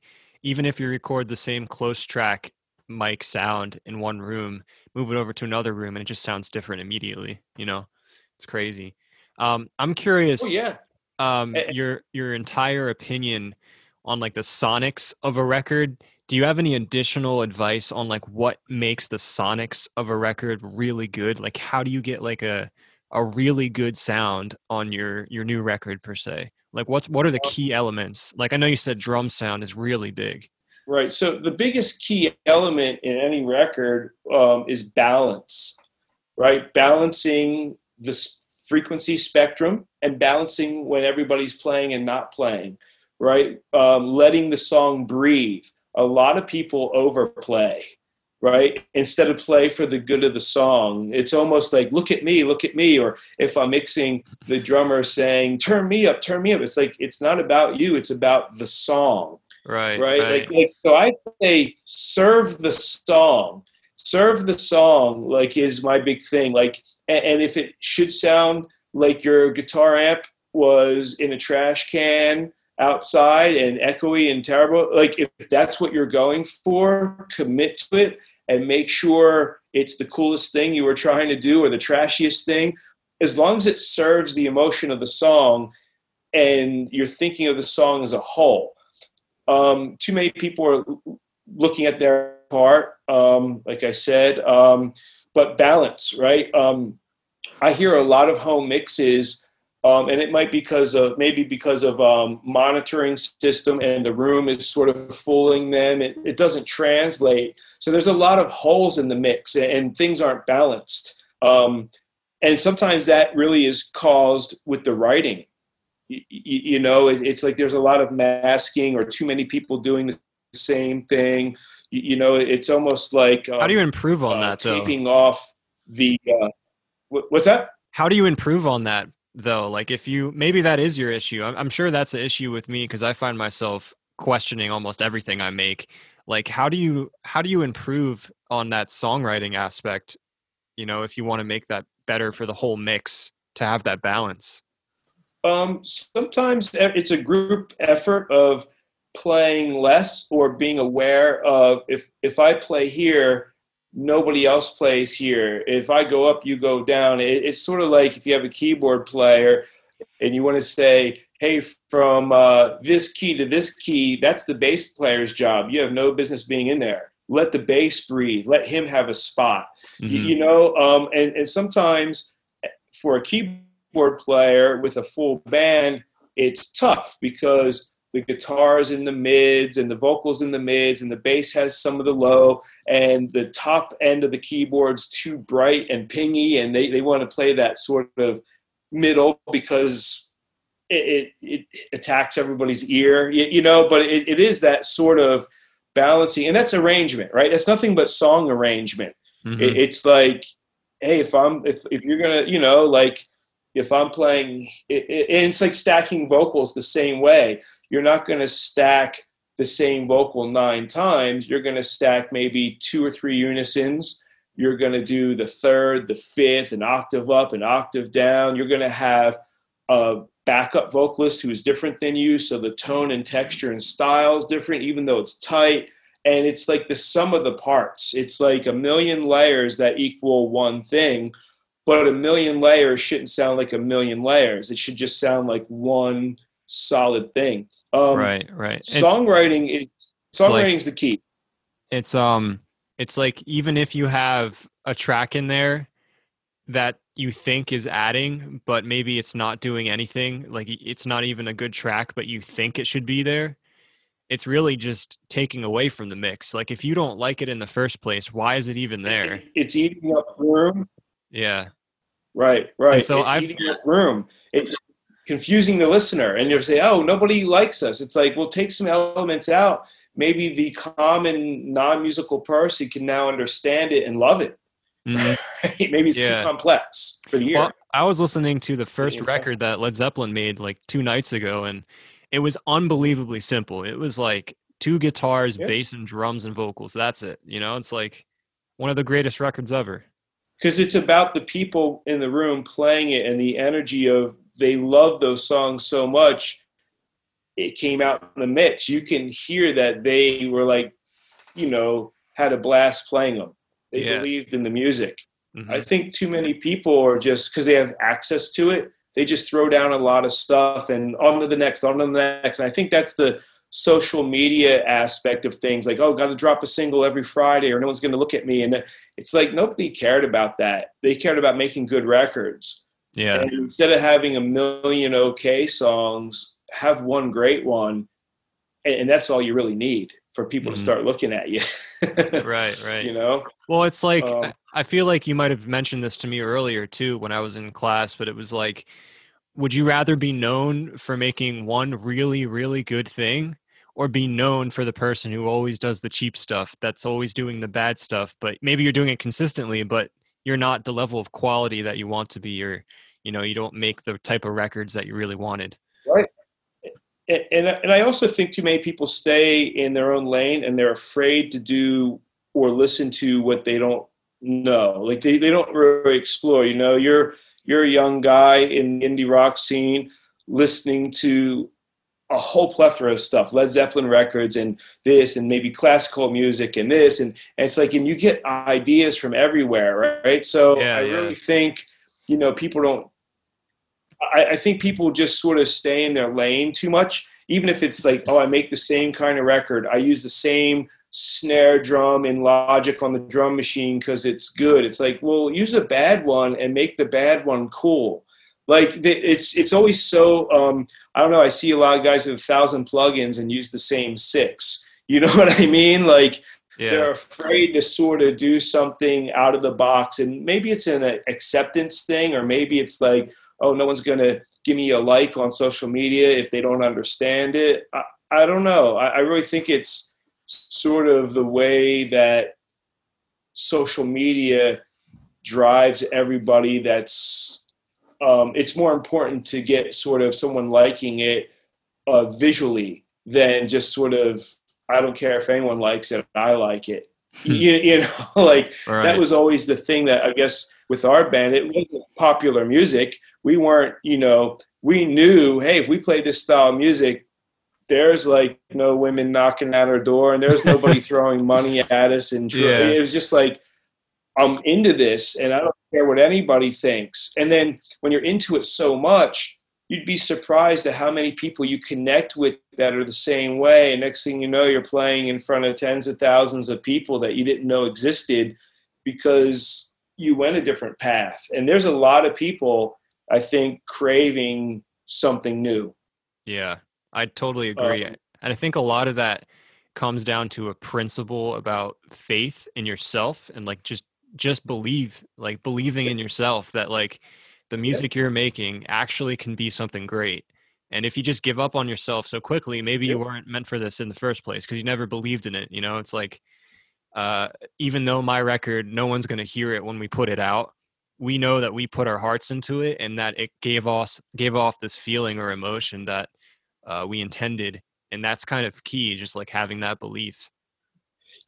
even if you record the same close track mic sound in one room, move it over to another room and it just sounds different immediately, you know. It's crazy. Um I'm curious oh yeah um your your entire opinion on like the sonics of a record. Do you have any additional advice on like what makes the sonics of a record really good? Like how do you get like a a really good sound on your your new record per se? Like what's what are the key elements? Like I know you said drum sound is really big. Right. So the biggest key element in any record um, is balance, right? Balancing the frequency spectrum and balancing when everybody's playing and not playing, right? Um, letting the song breathe. A lot of people overplay, right? Instead of play for the good of the song. It's almost like, look at me, look at me. Or if I'm mixing, the drummer saying, turn me up, turn me up. It's like, it's not about you, it's about the song Right. right? Like, like so I say serve the song. Serve the song like is my big thing. Like and, and if it should sound like your guitar amp was in a trash can outside and echoey and terrible, like if that's what you're going for, commit to it and make sure it's the coolest thing you were trying to do or the trashiest thing. As long as it serves the emotion of the song, and you're thinking of the song as a whole. Um, too many people are looking at their part, um, like I said, um, but balance, right? Um, I hear a lot of home mixes, um, and it might be because of maybe because of um, monitoring system and the room is sort of fooling them. It, it, doesn't translate, so there's a lot of holes in the mix, and, and things aren't balanced. And sometimes that really is caused with the writing. You, you know, it, it's like there's a lot of masking or too many people doing the same thing. You, you know, it's almost like how do you um, improve on uh, that? Taping though? off the uh, what's that? How do you improve on that though? Like if you maybe that is your issue. I'm, I'm sure that's an issue with me because I find myself questioning almost everything I make. Like how do you how do you improve on that songwriting aspect? You know, if you want to make that better for the whole mix to have that balance. Um, sometimes it's a group effort of playing less or being aware of if if I play here, nobody else plays here. If I go up, you go down. It, it's sort of like if you have a keyboard player and you want to say, hey, from uh, this key to this key, that's the bass player's job. You have no business being in there. Let the bass breathe. Let him have a spot. Mm-hmm. You, you, know, um, and, and sometimes for a keyboard player with a full band, it's tough because the guitars in the mids and the vocals in the mids and the bass has some of the low and the top end of the keyboard's too bright and pingy and they, they want to play that sort of middle because it, it, it attacks everybody's ear you, you know but it, it is that sort of balancing and that's arrangement right it's nothing but song arrangement mm-hmm. it, it's like hey if i'm if, if you're gonna you know like if i'm playing it, it's like stacking vocals the same way you're not going to stack the same vocal nine times. You're going to stack maybe two or three unisons. You're going to do the third, the fifth, an octave up, an octave down. You're going to have a backup vocalist who is different than you. So the tone and texture and style is different, even though it's tight. And it's like the sum of the parts. It's like a million layers that equal one thing, but a million layers shouldn't sound like a million layers. It should just sound like one solid thing. Um, right, right. Songwriting is songwriting like, the key. It's um, it's like even if you have a track in there that you think is adding, but maybe it's not doing anything. Like it's not even a good track, but you think it should be there. It's really just taking away from the mix. Like if you don't like it in the first place, why is it even there? It's eating up room. Yeah. Right, right. And so it's I've, eating up room. It, confusing the listener and you'll say oh nobody likes us it's like we'll take some elements out maybe the common non-musical person can now understand it and love it mm-hmm. maybe it's yeah. too complex for the ear well, i was listening to the first yeah. record that led zeppelin made like two nights ago and it was unbelievably simple it was like two guitars yeah. bass and drums and vocals that's it you know it's like one of the greatest records ever because it's about the people in the room playing it and the energy of they love those songs so much it came out in the mix you can hear that they were like you know had a blast playing them they yeah. believed in the music mm-hmm. i think too many people are just because they have access to it they just throw down a lot of stuff and on to the next on to the next and i think that's the social media aspect of things like oh got to drop a single every friday or no one's going to look at me and it's like nobody cared about that they cared about making good records yeah. And instead of having a million okay songs, have one great one, and, that's all you really need for people mm-hmm. to start looking at you. right, right. You know. Well, it's like um, I feel like you might have mentioned this to me earlier too when I was in class, but it was like, would you rather be known for making one really, really good thing? Or be known for the person who always does the cheap stuff, that's always doing the bad stuff, but maybe you're doing it consistently, but you're not the level of quality that you want to be, or you know you don't make the type of records that you really wanted. Right. And, and i also think too many people stay in their own lane and they're afraid to do or listen to what they don't know. Like they, they don't really explore you know you're you're a young guy in the indie rock scene listening to a whole plethora of stuff led zeppelin records and this and maybe classical music and this and, and it's like and you get ideas from everywhere right so yeah, i yeah. really think you know people don't I, I think people just sort of stay in their lane too much. Even if it's like, oh, I make the same kind of record, I use the same snare drum in Logic on the drum machine because it's good. It's like, well, use a bad one and make the bad one cool. Like it's it's always so. Um, I don't know. I see a lot of guys with a thousand plugins and use the same six. You know what I mean? Like yeah. they're afraid to sort of do something out of the box, and maybe it's an acceptance thing, or maybe it's like, oh, no one's going to give me a like on social media if they don't understand it. I, I don't know. I, I really think it's sort of the way that social media drives everybody that's um, it's more important to get sort of someone liking it uh, visually than just sort of i don't care if anyone likes it i like it hmm. you, you, know like right. that was always the thing that i guess with our band it wasn't popular music we weren't you know we knew hey if we played this style of music there's like no women knocking at our door and there's nobody throwing money at us and yeah. it was just like i'm into this and i don't care what anybody thinks. And then when you're into it so much you'd be surprised at how many people you connect with that are the same way. And next thing you know you're playing in front of tens of thousands of people that you didn't know existed because you went a different path. And there's a lot of people i think craving something new. Yeah I totally agree. Um, and I think a lot of that comes down to a principle about faith in yourself and like just just believe like believing in yourself that like the music you're making actually can be something great. And if you just give up on yourself so quickly maybe you weren't meant for this in the first place because you never believed in it you know? It's like uh, even though my record no one's going to hear it when we put it out we know that we put our hearts into it and that it gave us gave off this feeling or emotion that uh, we intended. And that's kind of key just like having that belief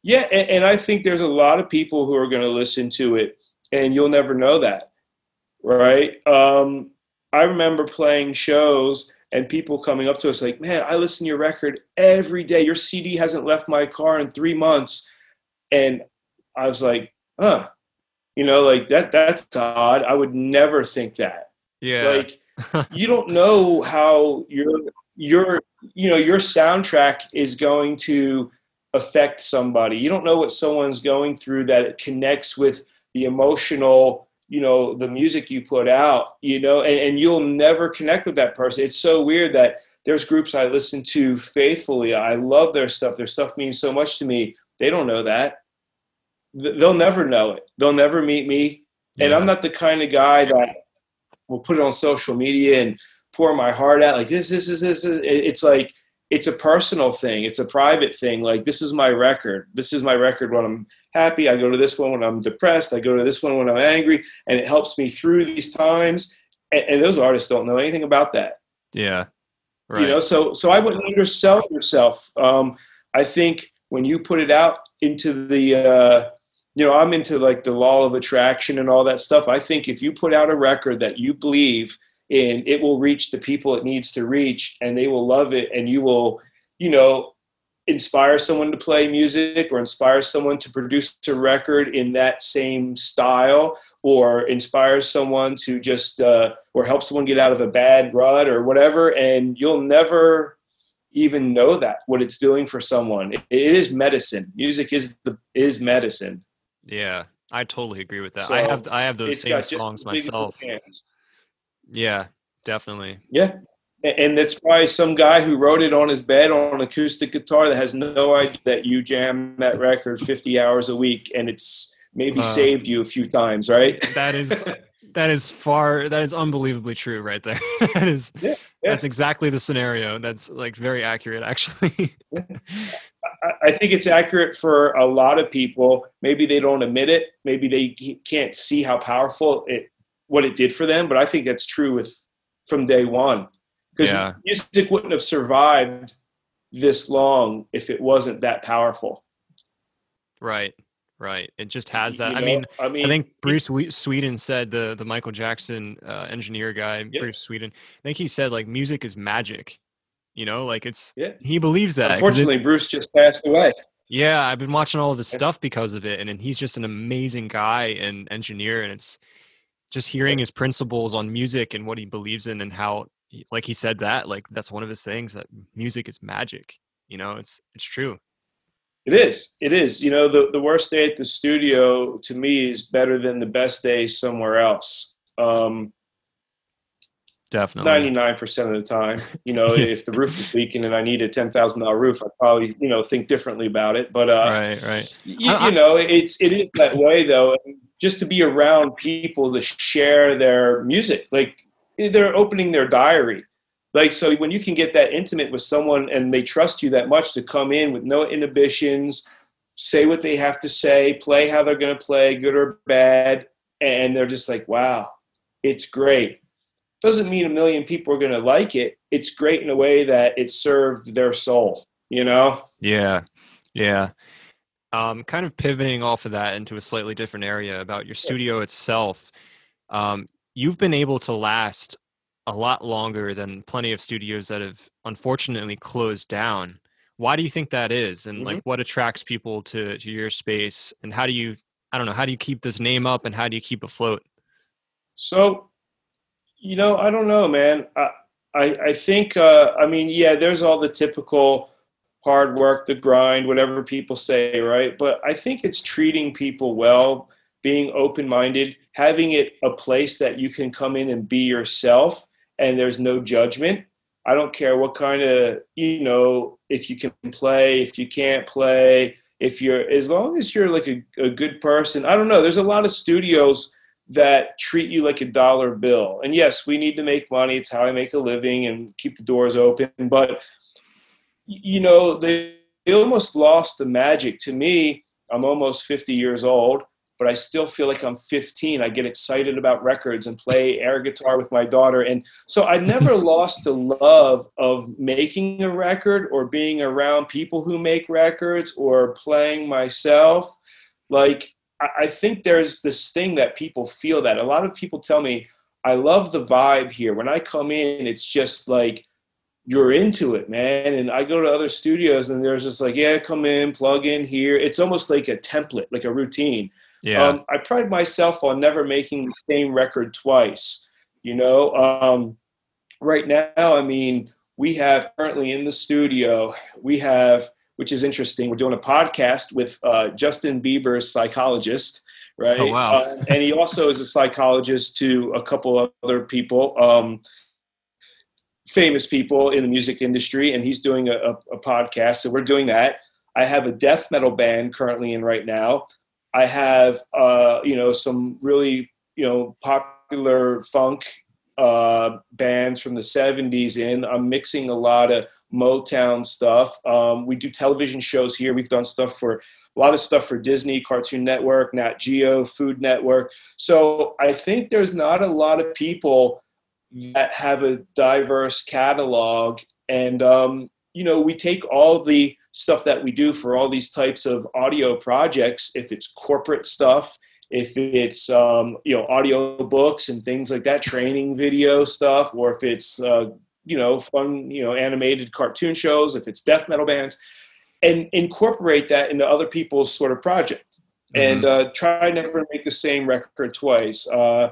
yeah and, and i think there's a lot of people who are going to listen to it and you'll never know that right? Um, i remember playing shows and people coming up to us like man i listen to your record every day. Your cd hasn't left my car in three months. And i was like huh. You know like that that's odd. I would never think that. Yeah. Like you don't know how your your you know your soundtrack is going to affect somebody. You don't know what someone's going through that it connects with the emotional you know the music you put out you know and, and you'll never connect with that person. It's so weird that there's groups i listen to faithfully. I love their stuff. Their stuff means so much to me. They don't know that. They'll never know it. They'll never meet me. And yeah. i'm not the kind of guy that will put it on social media and pour my heart out like this, this is this, this. It's like it's a personal thing. It's a private thing. Like this is my record. This is my record when I'm happy. I go to this one when I'm depressed. I go to this one when I'm angry, and it helps me through these times. And, and those artists don't know anything about that. Yeah, right. You know, so so I wouldn't undersell yourself. Um, I think when you put it out into the uh, you know i'm into like the law of attraction and all that stuff i think if you put out a record that you believe and it will reach the people it needs to reach and they will love it. And you will you know inspire someone to play music or inspire someone to produce a record in that same style or inspire someone to just uh, or help someone get out of a bad rut or whatever. And you'll never even know that what it's doing for someone. It, it is medicine. Music is the is medicine. Yeah i totally agree with that. So i have i have those same songs myself yeah, definitely. Yeah. And it's probably some guy who wrote it on his bed on acoustic guitar that has no idea that you jam that record 50 hours a week and it's maybe uh, saved you a few times, right? That is that is far that is unbelievably true right there. that is yeah, yeah. that's exactly the scenario. That's like very accurate actually. I think it's accurate for a lot of people. Maybe they don't admit it. Maybe they can't see how powerful it what it did for them, but I think that's true with from day one because yeah. music wouldn't have survived this long if it wasn't that powerful. Right, right. It just has that. You know, I, mean, I mean, I think Bruce Swedien said the the Michael Jackson uh, engineer guy, yep. Bruce Swedien. I think he said like music is magic. You know, like it's. Yeah. He believes that. Unfortunately, it, Bruce just passed away. Yeah, I've been watching all of his stuff because of it, and, and he's just an amazing guy and engineer, and it's just hearing his principles on music and what he believes in and how like he said that like that's one of his things that music is magic you know it's it's true. It is it is you know the, the worst day at the studio to me is better than the best day somewhere else um definitely. 99% of the time you know if the roof is leaking and i need a $10000 roof i'd probably you know think differently about it but uh right right. you, you know it's it is that way though just to be around people to share their music like they're opening their diary. Like so when you can get that intimate with someone and they trust you that much to come in with no inhibitions say what they have to say play how they're going to play good or bad and they're just like wow it's great. Doesn't mean a million people are going to like it. It's great in a way that it served their soul you know? Yeah yeah um, kind of pivoting off of that into a slightly different area about your studio itself um, you've been able to last a lot longer than plenty of studios that have unfortunately closed down. Why do you think that is? And mm-hmm. like what attracts people to, to your space and how do you I don't know, how do you keep this name up and how do you keep afloat? So, you know, I don't know, man. I I, I think uh, I mean, yeah, there's all the typical hard work, the grind, whatever people say, right? But I think it's treating people well, being open minded, having it a place that you can come in and be yourself and there's no judgment. I don't care what kind of, you know, if you can play, if you can't play, if you're, as long as you're like a, a good person. I don't know. There's a lot of studios that treat you like a dollar bill. And yes, we need to make money. It's how I make a living and keep the doors open. But, you know, they, they almost lost the magic. To me, I'm almost 50 years old but I still feel like I'm 15. I get excited about records and play air guitar with my daughter. And so I never lost the love of making a record or being around people who make records or playing myself. Like, I think there's this thing that people feel that a lot of people tell me, I love the vibe here. When I come in, it's just like, you're into it, man. And I go to other studios and there's just like, yeah, come in, plug in here. It's almost like a template, like a routine. Yeah. Um, I pride myself on never making the same record twice. You know, um, right now, I mean, we have currently in the studio, we have, which is interesting, we're doing a podcast with uh, Justin Bieber's psychologist, right? Oh, wow. Uh, and he also is a psychologist to a couple other people. Um, famous people in the music industry, and he's doing a, a, a podcast. So we're doing that. I have a death metal band currently in right now I have uh, you know some really you know popular funk uh, bands from the 70s in. I'm mixing a lot of Motown stuff. Um, we do television shows here. We've done stuff for a lot of stuff for Disney, Cartoon Network, Nat Geo, Food Network. So I think there's not a lot of people that have a diverse catalog. And, um, you know, we take all the stuff that we do for all these types of audio projects, if it's corporate stuff, if it's um, you know audio books and things like that, training video stuff, or if it's uh, you know fun you know animated cartoon shows, if it's death metal bands, and incorporate that into other people's sort of project, mm-hmm. and uh, try never to make the same record twice. Uh,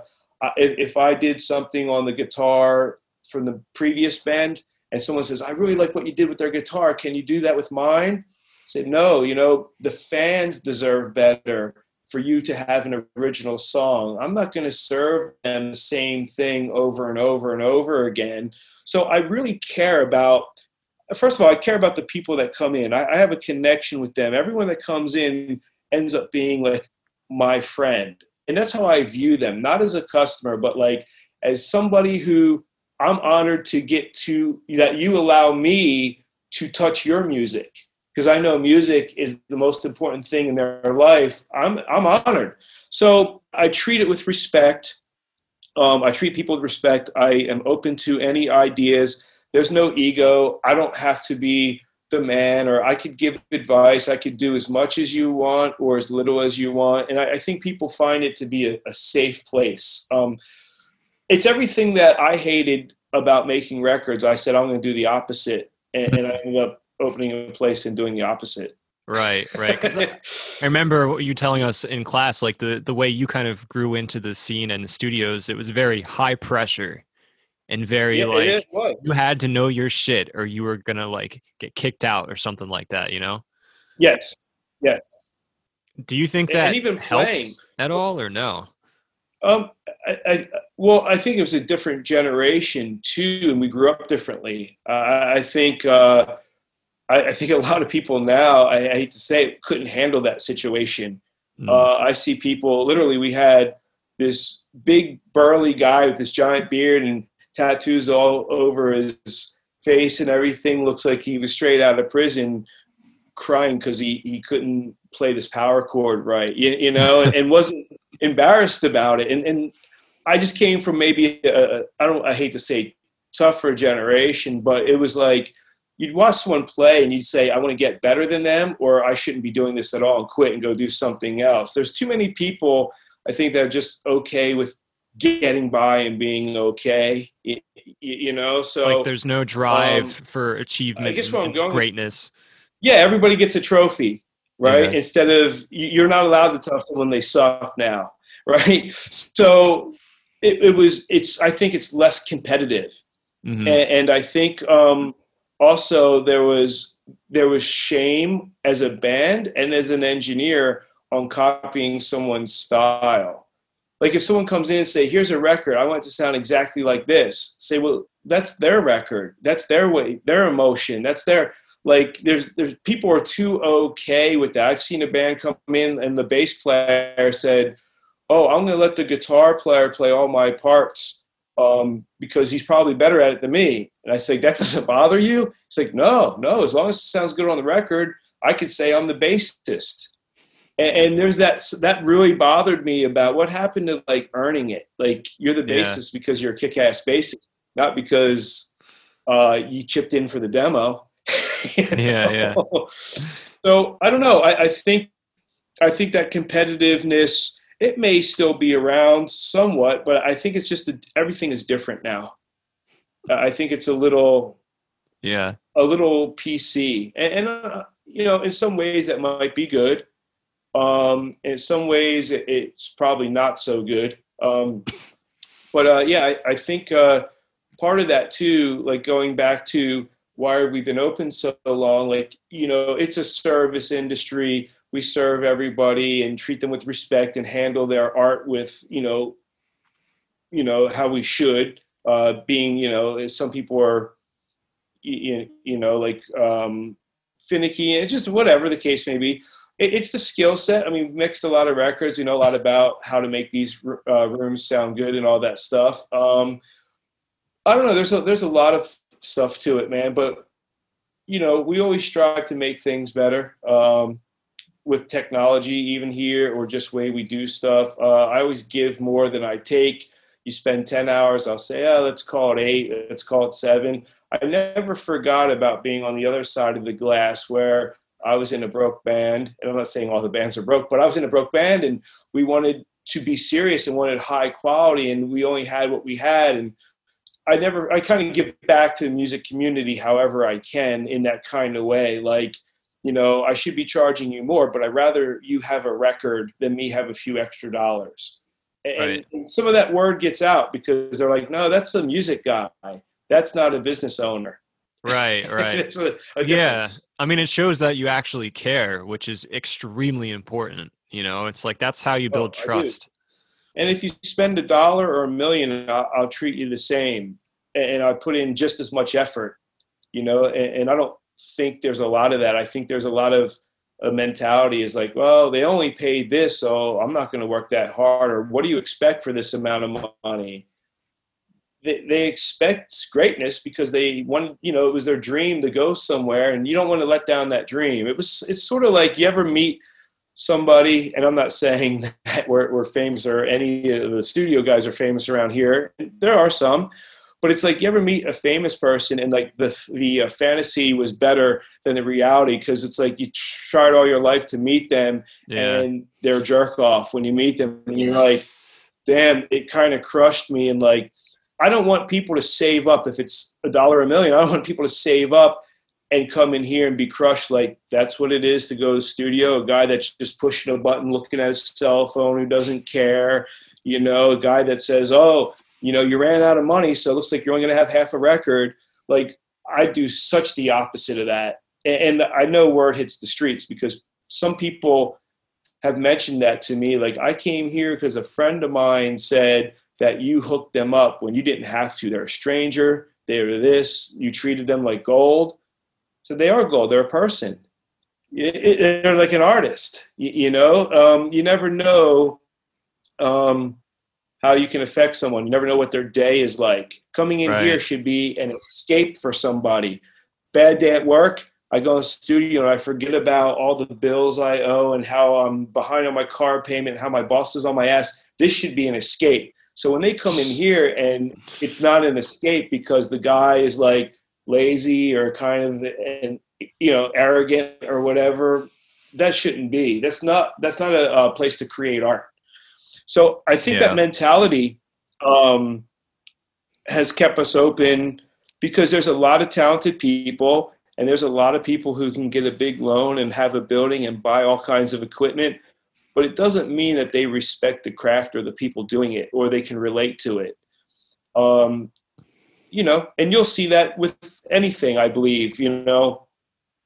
if, I did something on the guitar from the previous band and someone says, I really like what you did with their guitar. Can you do that with mine? I say, no, you know, the fans deserve better for you to have an original song. I'm not going to serve them the same thing over and over and over again. So I really care about, first of all, I care about the people that come in. I, I have a connection with them. Everyone that comes in ends up being like my friend. And that's how I view them, not as a customer, but like as somebody who I'm honored to get to that you allow me to touch your music because I know music is the most important thing in their life. I'm I'm honored. So I treat it with respect. Um, I treat people with respect. I am open to any ideas. There's no ego. I don't have to be the man, or I could give advice. I could do as much as you want or as little as you want. And I, I think people find it to be a, a safe place. Um, it's everything that I hated about making records. I said I'm going to do the opposite, and, and I ended up opening a place and doing the opposite. Right, right. I, I remember you telling us in class, like the the way you kind of grew into the scene and the studios. It was very high pressure and very Yeah, like you had to know your shit, or you were gonna like get kicked out or something like that. You know? Yes, yes. Do you think that and even helps playing. at all, or no? Um, I, I, well, I think it was a different generation too, and we grew up differently. Uh, I think uh, I, I think a lot of people now, I, I hate to say, it, couldn't handle that situation. Mm. Uh, I see people. Literally, we had this big burly guy with this giant beard and tattoos all over his face and everything. Looks like he was straight out of prison, crying because he he couldn't play this power chord right. You, you know, and, and wasn't embarrassed about it. And and I just came from maybe I I don't I hate to say tougher generation, but it was like you'd watch someone play and you'd say, I want to get better than them, or I shouldn't be doing this at all and quit and go do something else. There's too many people, I think, that are just okay with getting by and being okay, you, you know? So, like there's no drive um, for achievement guess and, where I'm going with- yeah, everybody gets a trophy, right? Instead of you- you're not allowed to tell someone they suck now, right? So it, it was, it's, I think it's less competitive. hmm and, and I think um, also there was there was shame as a band and as an engineer on copying someone's style. Like if someone comes in and say, "Here's a record, I want it to sound exactly like this," say, "Well, that's their record, that's their way, their emotion, that's their." Like there's there's people are too okay with that. I've seen a band come in and the bass player said, "Oh, I'm going to let the guitar player play all my parts." um, because he's probably better at it than me. And I say, that doesn't bother you? He's like, no, no, as long as it sounds good on the record, I could say I'm the bassist. And, and there's that, that really bothered me about what happened to like earning it. Like you're the Yeah. bassist because you're a kick-ass bassist, not because uh, you chipped in for the demo. Yeah, yeah. So I don't know. I, I think, I think that competitiveness, it may still be around somewhat, but I think it's just a, everything is different now. I think it's a little Yeah. a little PC, and, and uh, you know, in some ways that might be good. Um, in some ways, it, it's probably not so good. Um, but uh, yeah, I, I think uh, part of that too, like going back to why have we been open so long? Like you know, it's a service industry. We serve everybody and treat them with respect and handle their art with you know, you know how we should. Uh, being you know, some people are you, you know like um, finicky and just whatever the case may be it, it's the skill set. I mean mixed a lot of records. We know a lot about how to make these uh, rooms sound good and all that stuff. Um, i don't know. There's a there's a lot of stuff to it man but you know we always strive to make things better um, with technology even here or just way we do stuff. Uh, i always give more than i take. You spend 10 hours i'll say oh let's call it eight. Let's call it seven. I never forgot about being on the other side of the glass where I was in a broke band. And I'm not saying all the bands are broke, but I was in a broke band and we wanted to be serious and wanted high quality and we only had what we had. And I never, I kind of give back to the music community however I can in that kind of way. Like, you know, I should be charging you more, but I'd rather you have a record than me have a few extra dollars. And, Right. and some of that word gets out because they're like, no, that's a music guy. That's not a business owner. Right, right. A, a yeah. I mean, it shows that you actually care, which is extremely important. You know, it's like that's how you oh, build Oh, trust. And if you spend a dollar or a million, I'll, I'll treat you the same. And, and I put in just as much effort, you know, and, and I don't think there's a lot of that. I think there's a lot of a mentality is like, well, they only paid this, so I'm not going to work that hard. Or what do you expect for this amount of money? They, they expect greatness because they want, you know, it was their dream to go somewhere, and you don't want to let down that dream. It was, it's sort of like you ever meet somebody, and I'm not saying that we're, we're famous or any of the studio guys are famous around here. There are some, but it's like you ever meet a famous person and like the the uh, fantasy was better than the reality because it's like you tried all your life to meet them Yeah. and they're jerk off when you meet them and you're like, damn, it kind of crushed me and like I don't want people to save up if it's a dollar a million. I don't want people to save up and come in here and be crushed. Like that's what it is to go to the studio. A guy that's just pushing a button looking at his cell phone who doesn't care you know a guy that says oh you know you ran out of money so it looks like you're only going to have half a record. Like i do such the opposite of that. And, and i know word hits the streets because some people have mentioned that to me. Like i came here because a friend of mine said that you hooked them up when you didn't have to they're a stranger they're this you treated them like gold so they are gold. They're a person. they're like an artist. You, you know, um, you never know um, how you can affect someone. You never know what their day is like. Coming in right. here should be an escape for somebody. Bad day at work. I go in the studio and I forget about all the bills I owe and how I'm behind on my car payment, how my boss is on my ass. This should be an escape. So when they come in here and it's not an escape because the guy is like, lazy or kind of and you know arrogant or whatever that shouldn't be. That's not that's not a, a place to create art. So i think yeah. that mentality um, has kept us open because there's a lot of talented people and there's a lot of people who can get a big loan and have a building and buy all kinds of equipment but it doesn't mean that they respect the craft or the people doing it or they can relate to it um, you know, and you'll see that with anything, I believe, you know,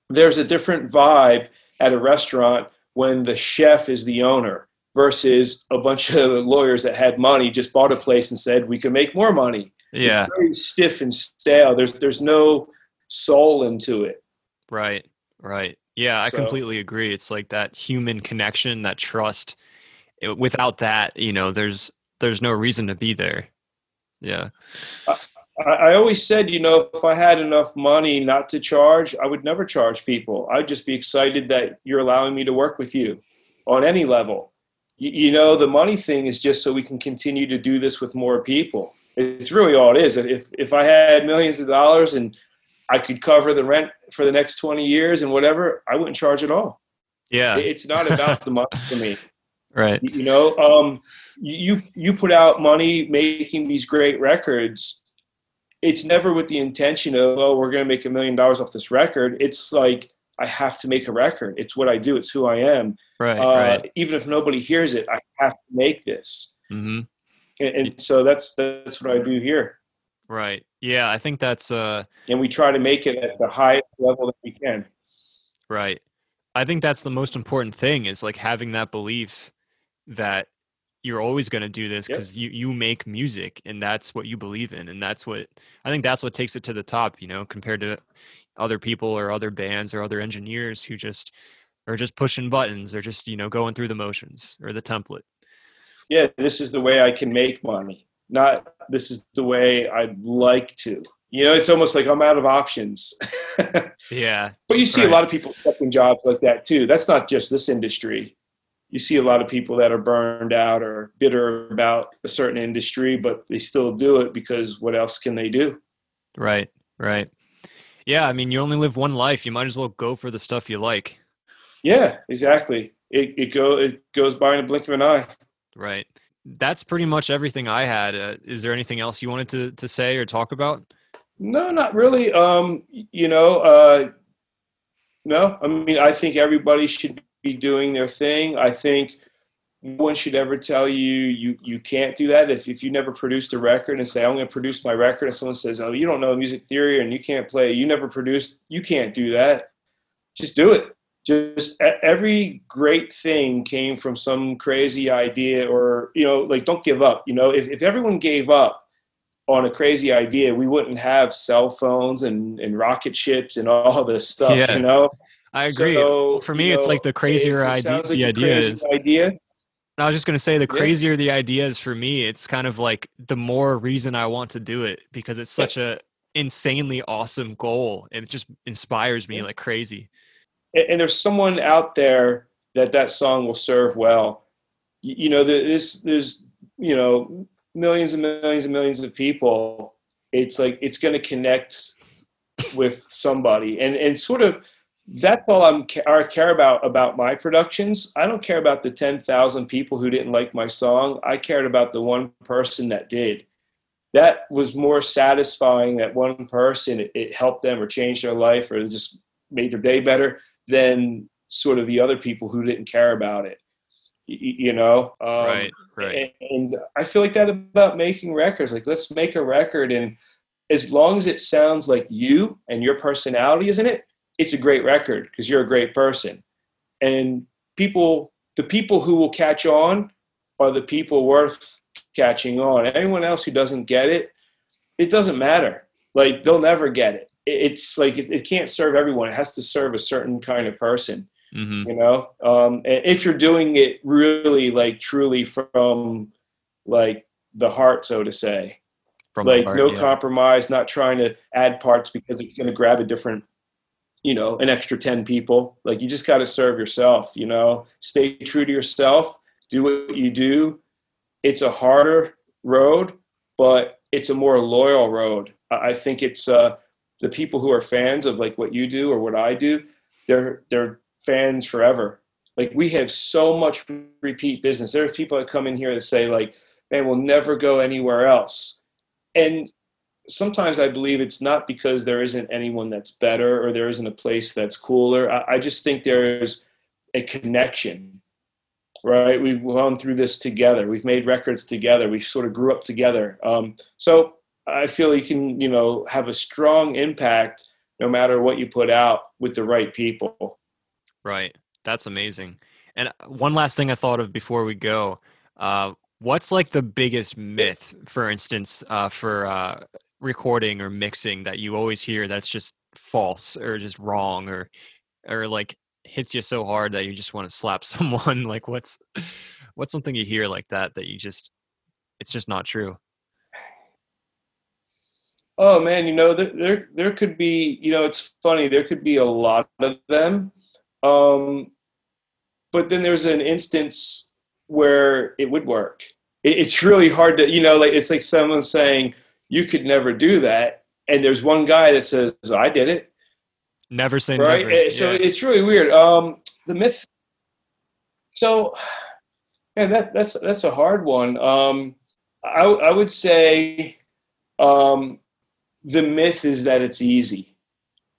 there's a different vibe at a restaurant when the chef is the owner versus a bunch of lawyers that had money just bought a place and said we can make more money. Yeah. It's very stiff and stale. There's there's no soul into it. Right. Right. Yeah, I so, completely agree. It's like that human connection, that trust. It, without that, you know, there's there's no reason to be there. Yeah. I, always said, you know, if I had enough money not to charge, I would never charge people. I'd just be excited that you're allowing me to work with you on any level. You, you know, the money thing is just so we can continue to do this with more people. It's really all it is. If if I had millions of dollars and I could cover the rent for the next 20 years and whatever, I wouldn't charge at all. Yeah. It's not about the money for me. Right. You know, um, you you put out money making these great records it's never with the intention of oh we're going to make a million dollars off this record it's like i have to make a record it's what i do it's who i am right, uh, right. even if nobody hears it i have to make this mm-hmm. and, and, so that's that's what i do here right. Yeah i think that's uh and we try to make it at the highest level that we can. Right. I think that's the most important thing is like having that belief that you're always going to do this because yep. you you make music and that's what you believe in and that's what i think that's what takes it to the top you know compared to other people or other bands or other engineers who just are just pushing buttons or just you know going through the motions or the template. Yeah this is the way i can make money not this is the way i'd like to you know it's almost like i'm out of options yeah but you see right. a lot of people accepting jobs like that too that's not just this industry you see a lot of people that are burned out or bitter about a certain industry, but they still do it because what else can they do? Right, right. Yeah, I mean, you only live one life. You might as well go for the stuff you like. Yeah, exactly. It it go it goes by in a blink of an eye. Right. That's pretty much everything I had. Uh, is there anything else you wanted to to say or talk about? No, not really. Um, you know, uh, no. I mean, I think everybody should be doing their thing. I think no one should ever tell you you you can't do that. If if you never produced a record and say I'm going to produce my record, and someone says, "Oh, you don't know music theory and you can't play, you never produced, you can't do that," just do it. Just every great thing came from some crazy idea, or you know, like don't give up. You know, if if everyone gave up on a crazy idea, we wouldn't have cell phones and, and rocket ships and all this stuff. Yeah. You know, I agree. So, For me, it's know, like the crazier idea. Like the idea is. Idea. I was just going to say the crazier yeah. the idea is for me, it's kind of like the more reason I want to do it because it's such yeah. a insanely awesome goal. It just inspires me yeah. like crazy. And there's someone out there that that song will serve well. You know, there's there's you know millions and millions and millions of people. It's like it's going to connect with somebody, and and sort of that's all I'm I care about about my productions. I don't care about the ten thousand people who didn't like my song. I cared about the one person that did, that was more satisfying that one person it, it helped them or changed their life or just made their day better than sort of the other people who didn't care about it you know? Um, right right. and, and, i feel like that about making records like let's make a record and as long as it sounds like you and your personality is in it it's a great record because you're a great person. And people the people who will catch on are the people worth catching on. Anyone else who doesn't get it it doesn't matter. Like they'll never get it it's like it, it can't serve everyone. It has to serve a certain kind of person mm-hmm. you know? Um, if you're doing it really like truly from like the heart so to say. From like heart, no yeah. compromise not trying to add parts because it's going to grab a different you know an extra 10 people. Like you just got to serve yourself you know? Stay true to yourself do what you do. It's a harder road but it's a more loyal road. I think it's uh the people who are fans of like what you do or what i do they're they're fans forever. Like we have so much repeat business. There's people that come in here that say like, "Man, we'll never go anywhere else," and sometimes I believe it's not because there isn't anyone that's better or there isn't a place that's cooler. I, I just think there's a connection, right? We've gone through this together. We've made records together. We sort of grew up together. Um, so I feel you can, you know, have a strong impact no matter what you put out with the right people. Right. That's amazing. And uh, one last thing I thought of before we go. Uh, what's like the biggest myth, for instance, uh, for uh, recording or mixing that you always hear that's just false or just wrong or or like hits you so hard that you just want to slap someone? like what's what's something you hear like that that you just it's just not true? Oh man, you know there there, there could be you know it's funny there could be a lot of them um, but then there's an instance where it would work. It, it's really hard to, you know, like it's like someone saying you could never do that, and there's one guy that says I did it. Never say right? never. Eh, so yeah. it's really weird. Um, the myth. So, yeah, that that's that's a hard one. Um, I I would say, um, the myth is that it's easy.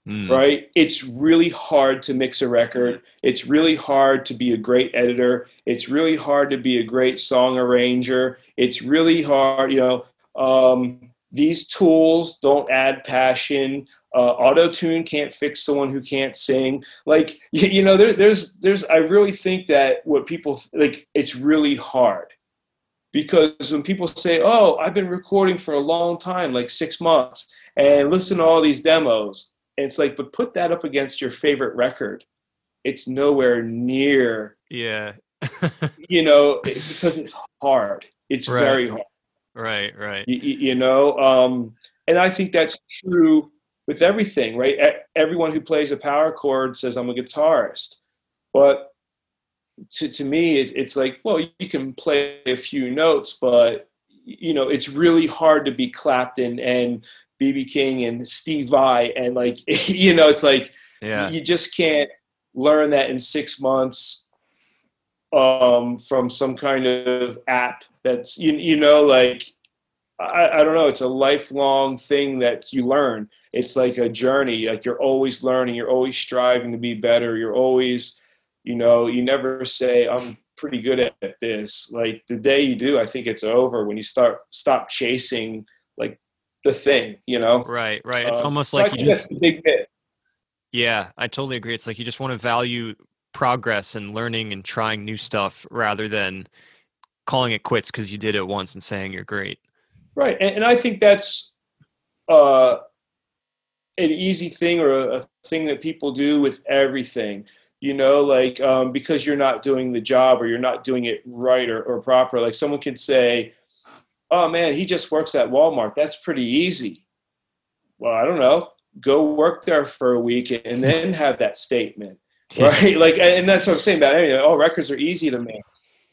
Mm. Right? It's really hard to mix a record. It's really hard to be a great editor. It's really hard to be a great song arranger. It's really hard, you know. Um, these tools don't add passion. Uh, Auto tune can't fix someone who can't sing. Like you, you know, there, there's there's. I really think that what people like, it's really hard because when people say, "Oh, I've been recording for a long time, like six months," and listen to all these demos, and it's like, but put that up against your favorite record. It's nowhere near. Yeah. you know, because it's hard. It's right. very hard. Right, right. You, you know, um, and I think that's true with everything, right? Everyone who plays a power chord says, I'm a guitarist. But to, to me, it's, it's like, well, you can play a few notes, but, you know, it's really hard to be Clapton and BB King and Steve Vai, and like you know, it's like yeah. you just can't learn that in six months um, from some kind of app. That's you you know like I, I don't know. It's a lifelong thing that you learn. It's like a journey. Like you're always learning. You're always striving to be better. You're always you know you never say I'm pretty good at this. Like the day you do, I think it's over when you start stop chasing like the thing, you know? Right, right. It's um, almost so like you just big bit. Yeah, I totally agree. It's like you just want to value progress and learning and trying new stuff rather than calling it quits because you did it once and saying you're great. Right, and, and I think that's uh, an easy thing or a, a, thing that people do with everything. You know, like um, because you're not doing the job or you're not doing it right or, or proper. Like someone could say, oh man, he just works at Walmart. That's pretty easy. Well, I don't know. Go work there for a week and then have that statement, right? like, and that's what I'm saying about anything. All records are easy to make.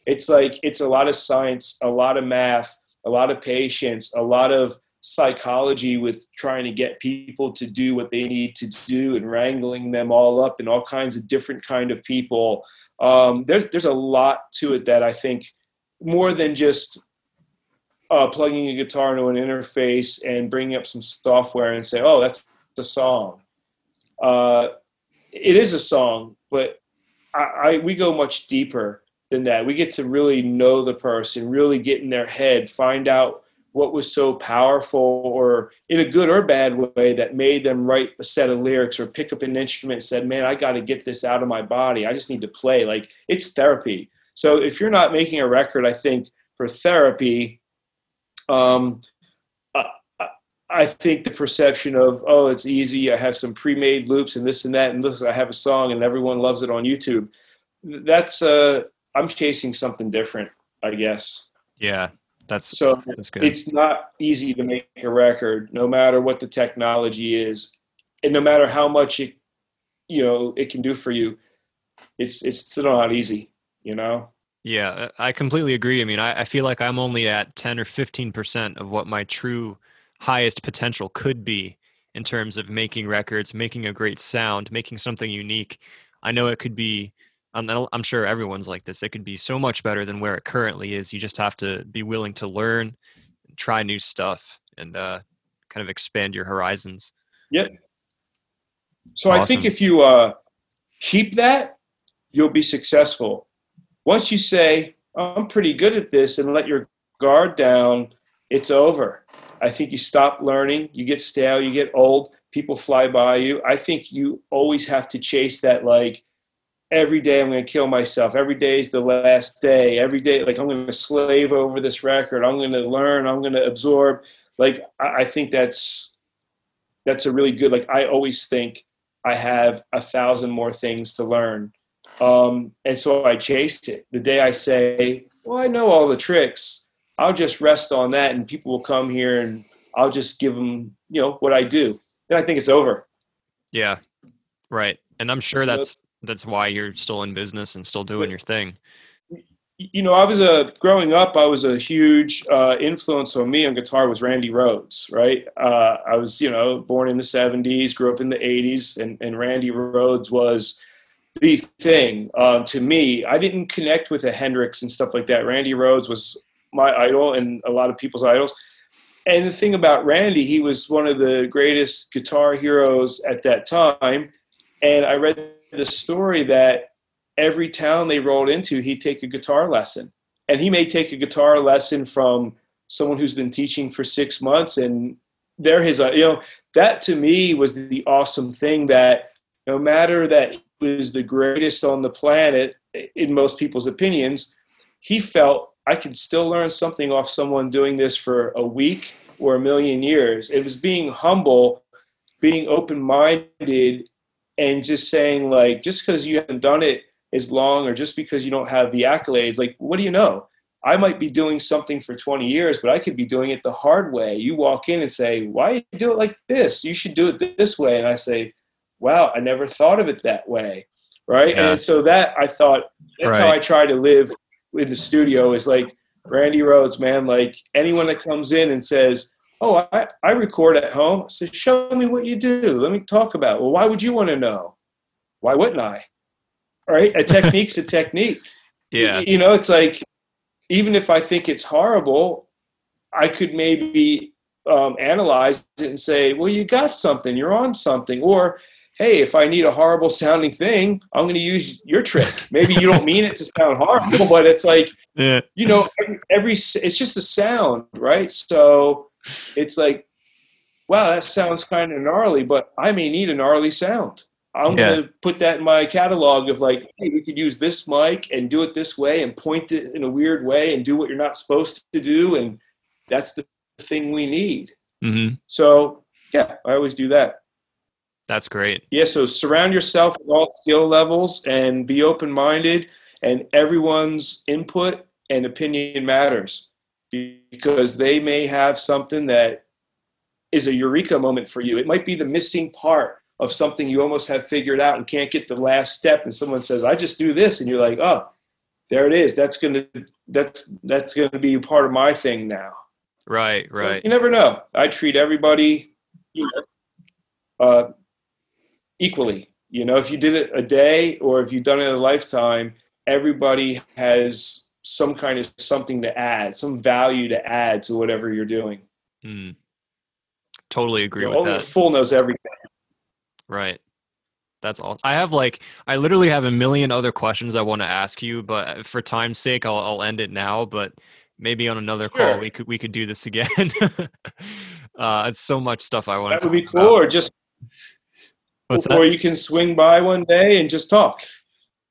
It's like it's a lot of science, a lot of math, a lot of patience, a lot of psychology with trying to get people to do what they need to do and wrangling them all up and all kinds of different kind of people. Um, there's there's a lot to it that I think more than just uh, plugging a guitar into an interface and bringing up some software and say, "Oh, that's a song." Uh, it is a song, but I, I, we go much deeper than that. We get to really know the person, really get in their head, find out what was so powerful or in a good or bad way that made them write a set of lyrics or pick up an instrument and said, man, I got to get this out of my body. I just need to play. Like it's therapy. So if you're not making a record, I think for therapy, um, I think the perception of oh it's easy I have some pre-made loops and this and that and this I have a song and everyone loves it on YouTube that's uh I'm chasing something different I guess yeah that's so that's good. it's not easy to make a record no matter what the technology is and no matter how much it you know it can do for you it's it's still not easy you know yeah I completely agree I mean I, I feel like I'm only at 10 or 15 percent of what my true highest potential could be in terms of making records, making a great sound, making something unique. I know it could be, I'm sure everyone's like this, it could be so much better than where it currently is. You just have to be willing to learn, try new stuff, and uh, kind of expand your horizons. Yep. So awesome. I think if you uh, keep that, you'll be successful. Once you say, I'm pretty good at this, and let your guard down, it's over. I think you stop learning, you get stale, you get old, people fly by you. I think you always have to chase that like every day I'm going to kill myself. Every day is the last day. Every day, like I'm going to slave over this record. I'm going to learn. I'm going to absorb. Like I, think that's that's a really good. Like I always think I have a thousand more things to learn, um, and so I chased it. The day I say, "Well, I know all the tricks," I'll just rest on that, and people will come here, and I'll just give them, you know, what I do. Then I think it's over. Yeah, right. And I'm sure that's that's why you're still in business and still doing your thing. You know, I was a growing up. I was a huge uh, influence on me on guitar was Randy Rhoads. Right. Uh, I was, you know, born in the '70s, grew up in the '80s, and, and Randy Rhoads was the thing uh, to me. I didn't connect with a Hendrix and stuff like that. Randy Rhoads was my idol and a lot of people's idols. And the thing about Randy, he was one of the greatest guitar heroes at that time. And I read the story that every town they rolled into, he'd take a guitar lesson. And he may take a guitar lesson from someone who's been teaching for six months. And they're his, you know, that to me was the awesome thing that no matter that he was the greatest on the planet, in most people's opinions, he felt I could still learn something off someone doing this for a week or a million years. It was being humble, being open minded, and just saying, like, just because you haven't done it as long or just because you don't have the accolades, like, what do you know? I might be doing something for 20 years, but I could be doing it the hard way. You walk in and say, Why do you do it like this? You should do it this way. And I say, Wow, I never thought of it that way. Right. Yeah. And so that I thought that's right. how I try to live in the studio is like Randy Rhoads, man. Like anyone that comes in and says, "Oh, I, I record at home," I say, "Show me what you do. Let me talk about." It. Well, why would you want to know? Why wouldn't I? Right? A technique's a technique. Yeah. You know, it's like even if I think it's horrible, I could maybe um, analyze it and say, "Well, you got something. You're on something," or hey, if I need a horrible sounding thing, I'm going to use your trick. Maybe you don't mean it to sound horrible, but it's like, yeah. you know, every, every, it's just a sound, right? So it's like, wow, that sounds kind of gnarly, but I may need a gnarly sound. I'm yeah. going to put that in my catalog of like, hey, we could use this mic and do it this way and point it in a weird way and do what you're not supposed to do. And that's the thing we need. Mm-hmm. So, yeah, I always do that. That's great. Yeah, so surround yourself with all skill levels and be open minded, and everyone's input and opinion matters because they may have something that is a eureka moment for you. It might be the missing part of something you almost have figured out and can't get the last step, and someone says, "I just do this," and you're like, "Oh, there it is. That's gonna that's that's gonna be part of my thing now." Right, right. So you never know. I treat everybody. You know, uh, equally. You know, if you did it a day or if you've done it a lifetime, everybody has some kind of something to add, some value to add to whatever you're doing. Mm. Totally agree you know, with that. fool knows everything. Right. That's all. I have like I literally have a million other questions I want to ask you, but for time's sake, I'll I'll end it now. But maybe on another sure. call we could we could do this again. uh, it's so much stuff I want. That would be cool. About. Or just What's or that? you can swing by one day and just talk.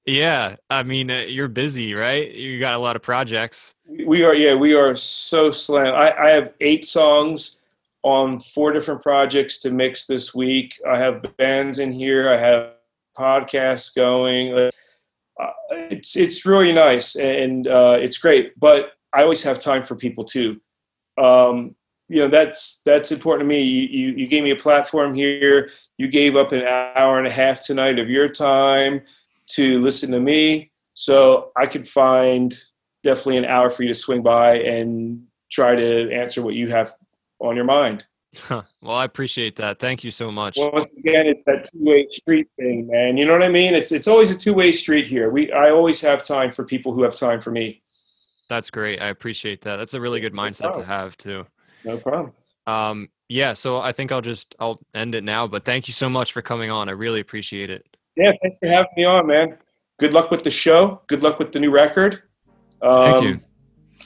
Yeah, I mean uh, you're busy, right? You got a lot of projects. We are. Yeah, we are so slam. I, I have eight songs on four different projects to mix this week. I have bands in here. I have podcasts going. Uh, it's it's really nice and uh, it's great. But I always have time for people too. Um, you know that's that's important to me. You, you you gave me a platform here. You gave up an hour and a half tonight of your time to listen to me, so I could find definitely an hour for you to swing by and try to answer what you have on your mind. Huh. Well, I appreciate that. Thank you so much. Well, once again, it's that two-way street thing, man. You know what I mean? It's it's always a two-way street here. We I always have time for people who have time for me. That's great. I appreciate that. That's a really good mindset no to have too. No problem. Um, yeah. So I think I'll just I'll end it now. But thank you so much for coming on. I really appreciate it. Yeah, thanks for having me on, man. Good luck with the show. Good luck with the new record. Um, thank you.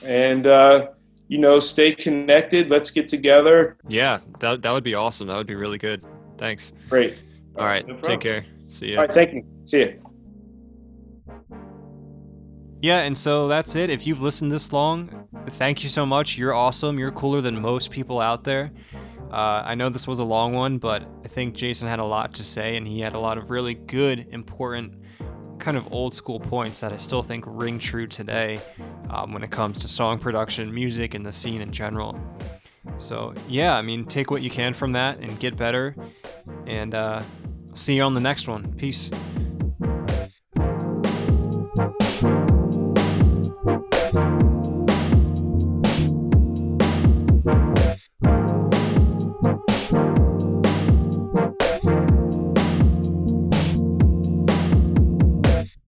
And. uh you know, stay connected. Let's get together. Yeah, that that would be awesome. That would be really good. Thanks. Great. All right. No take care. See you. All right. Thank you. See you. Yeah, and so that's it. If you've listened this long, thank you so much. You're awesome. You're cooler than most people out there. Uh, I know this was a long one, but I think Jason had a lot to say, and he had a lot of really good, important kind of old school points that I still think ring true today um, when it comes to song production, music, and the scene in general. So, yeah, I mean, take what you can from that and get better. And uh, see you on the next one. Peace.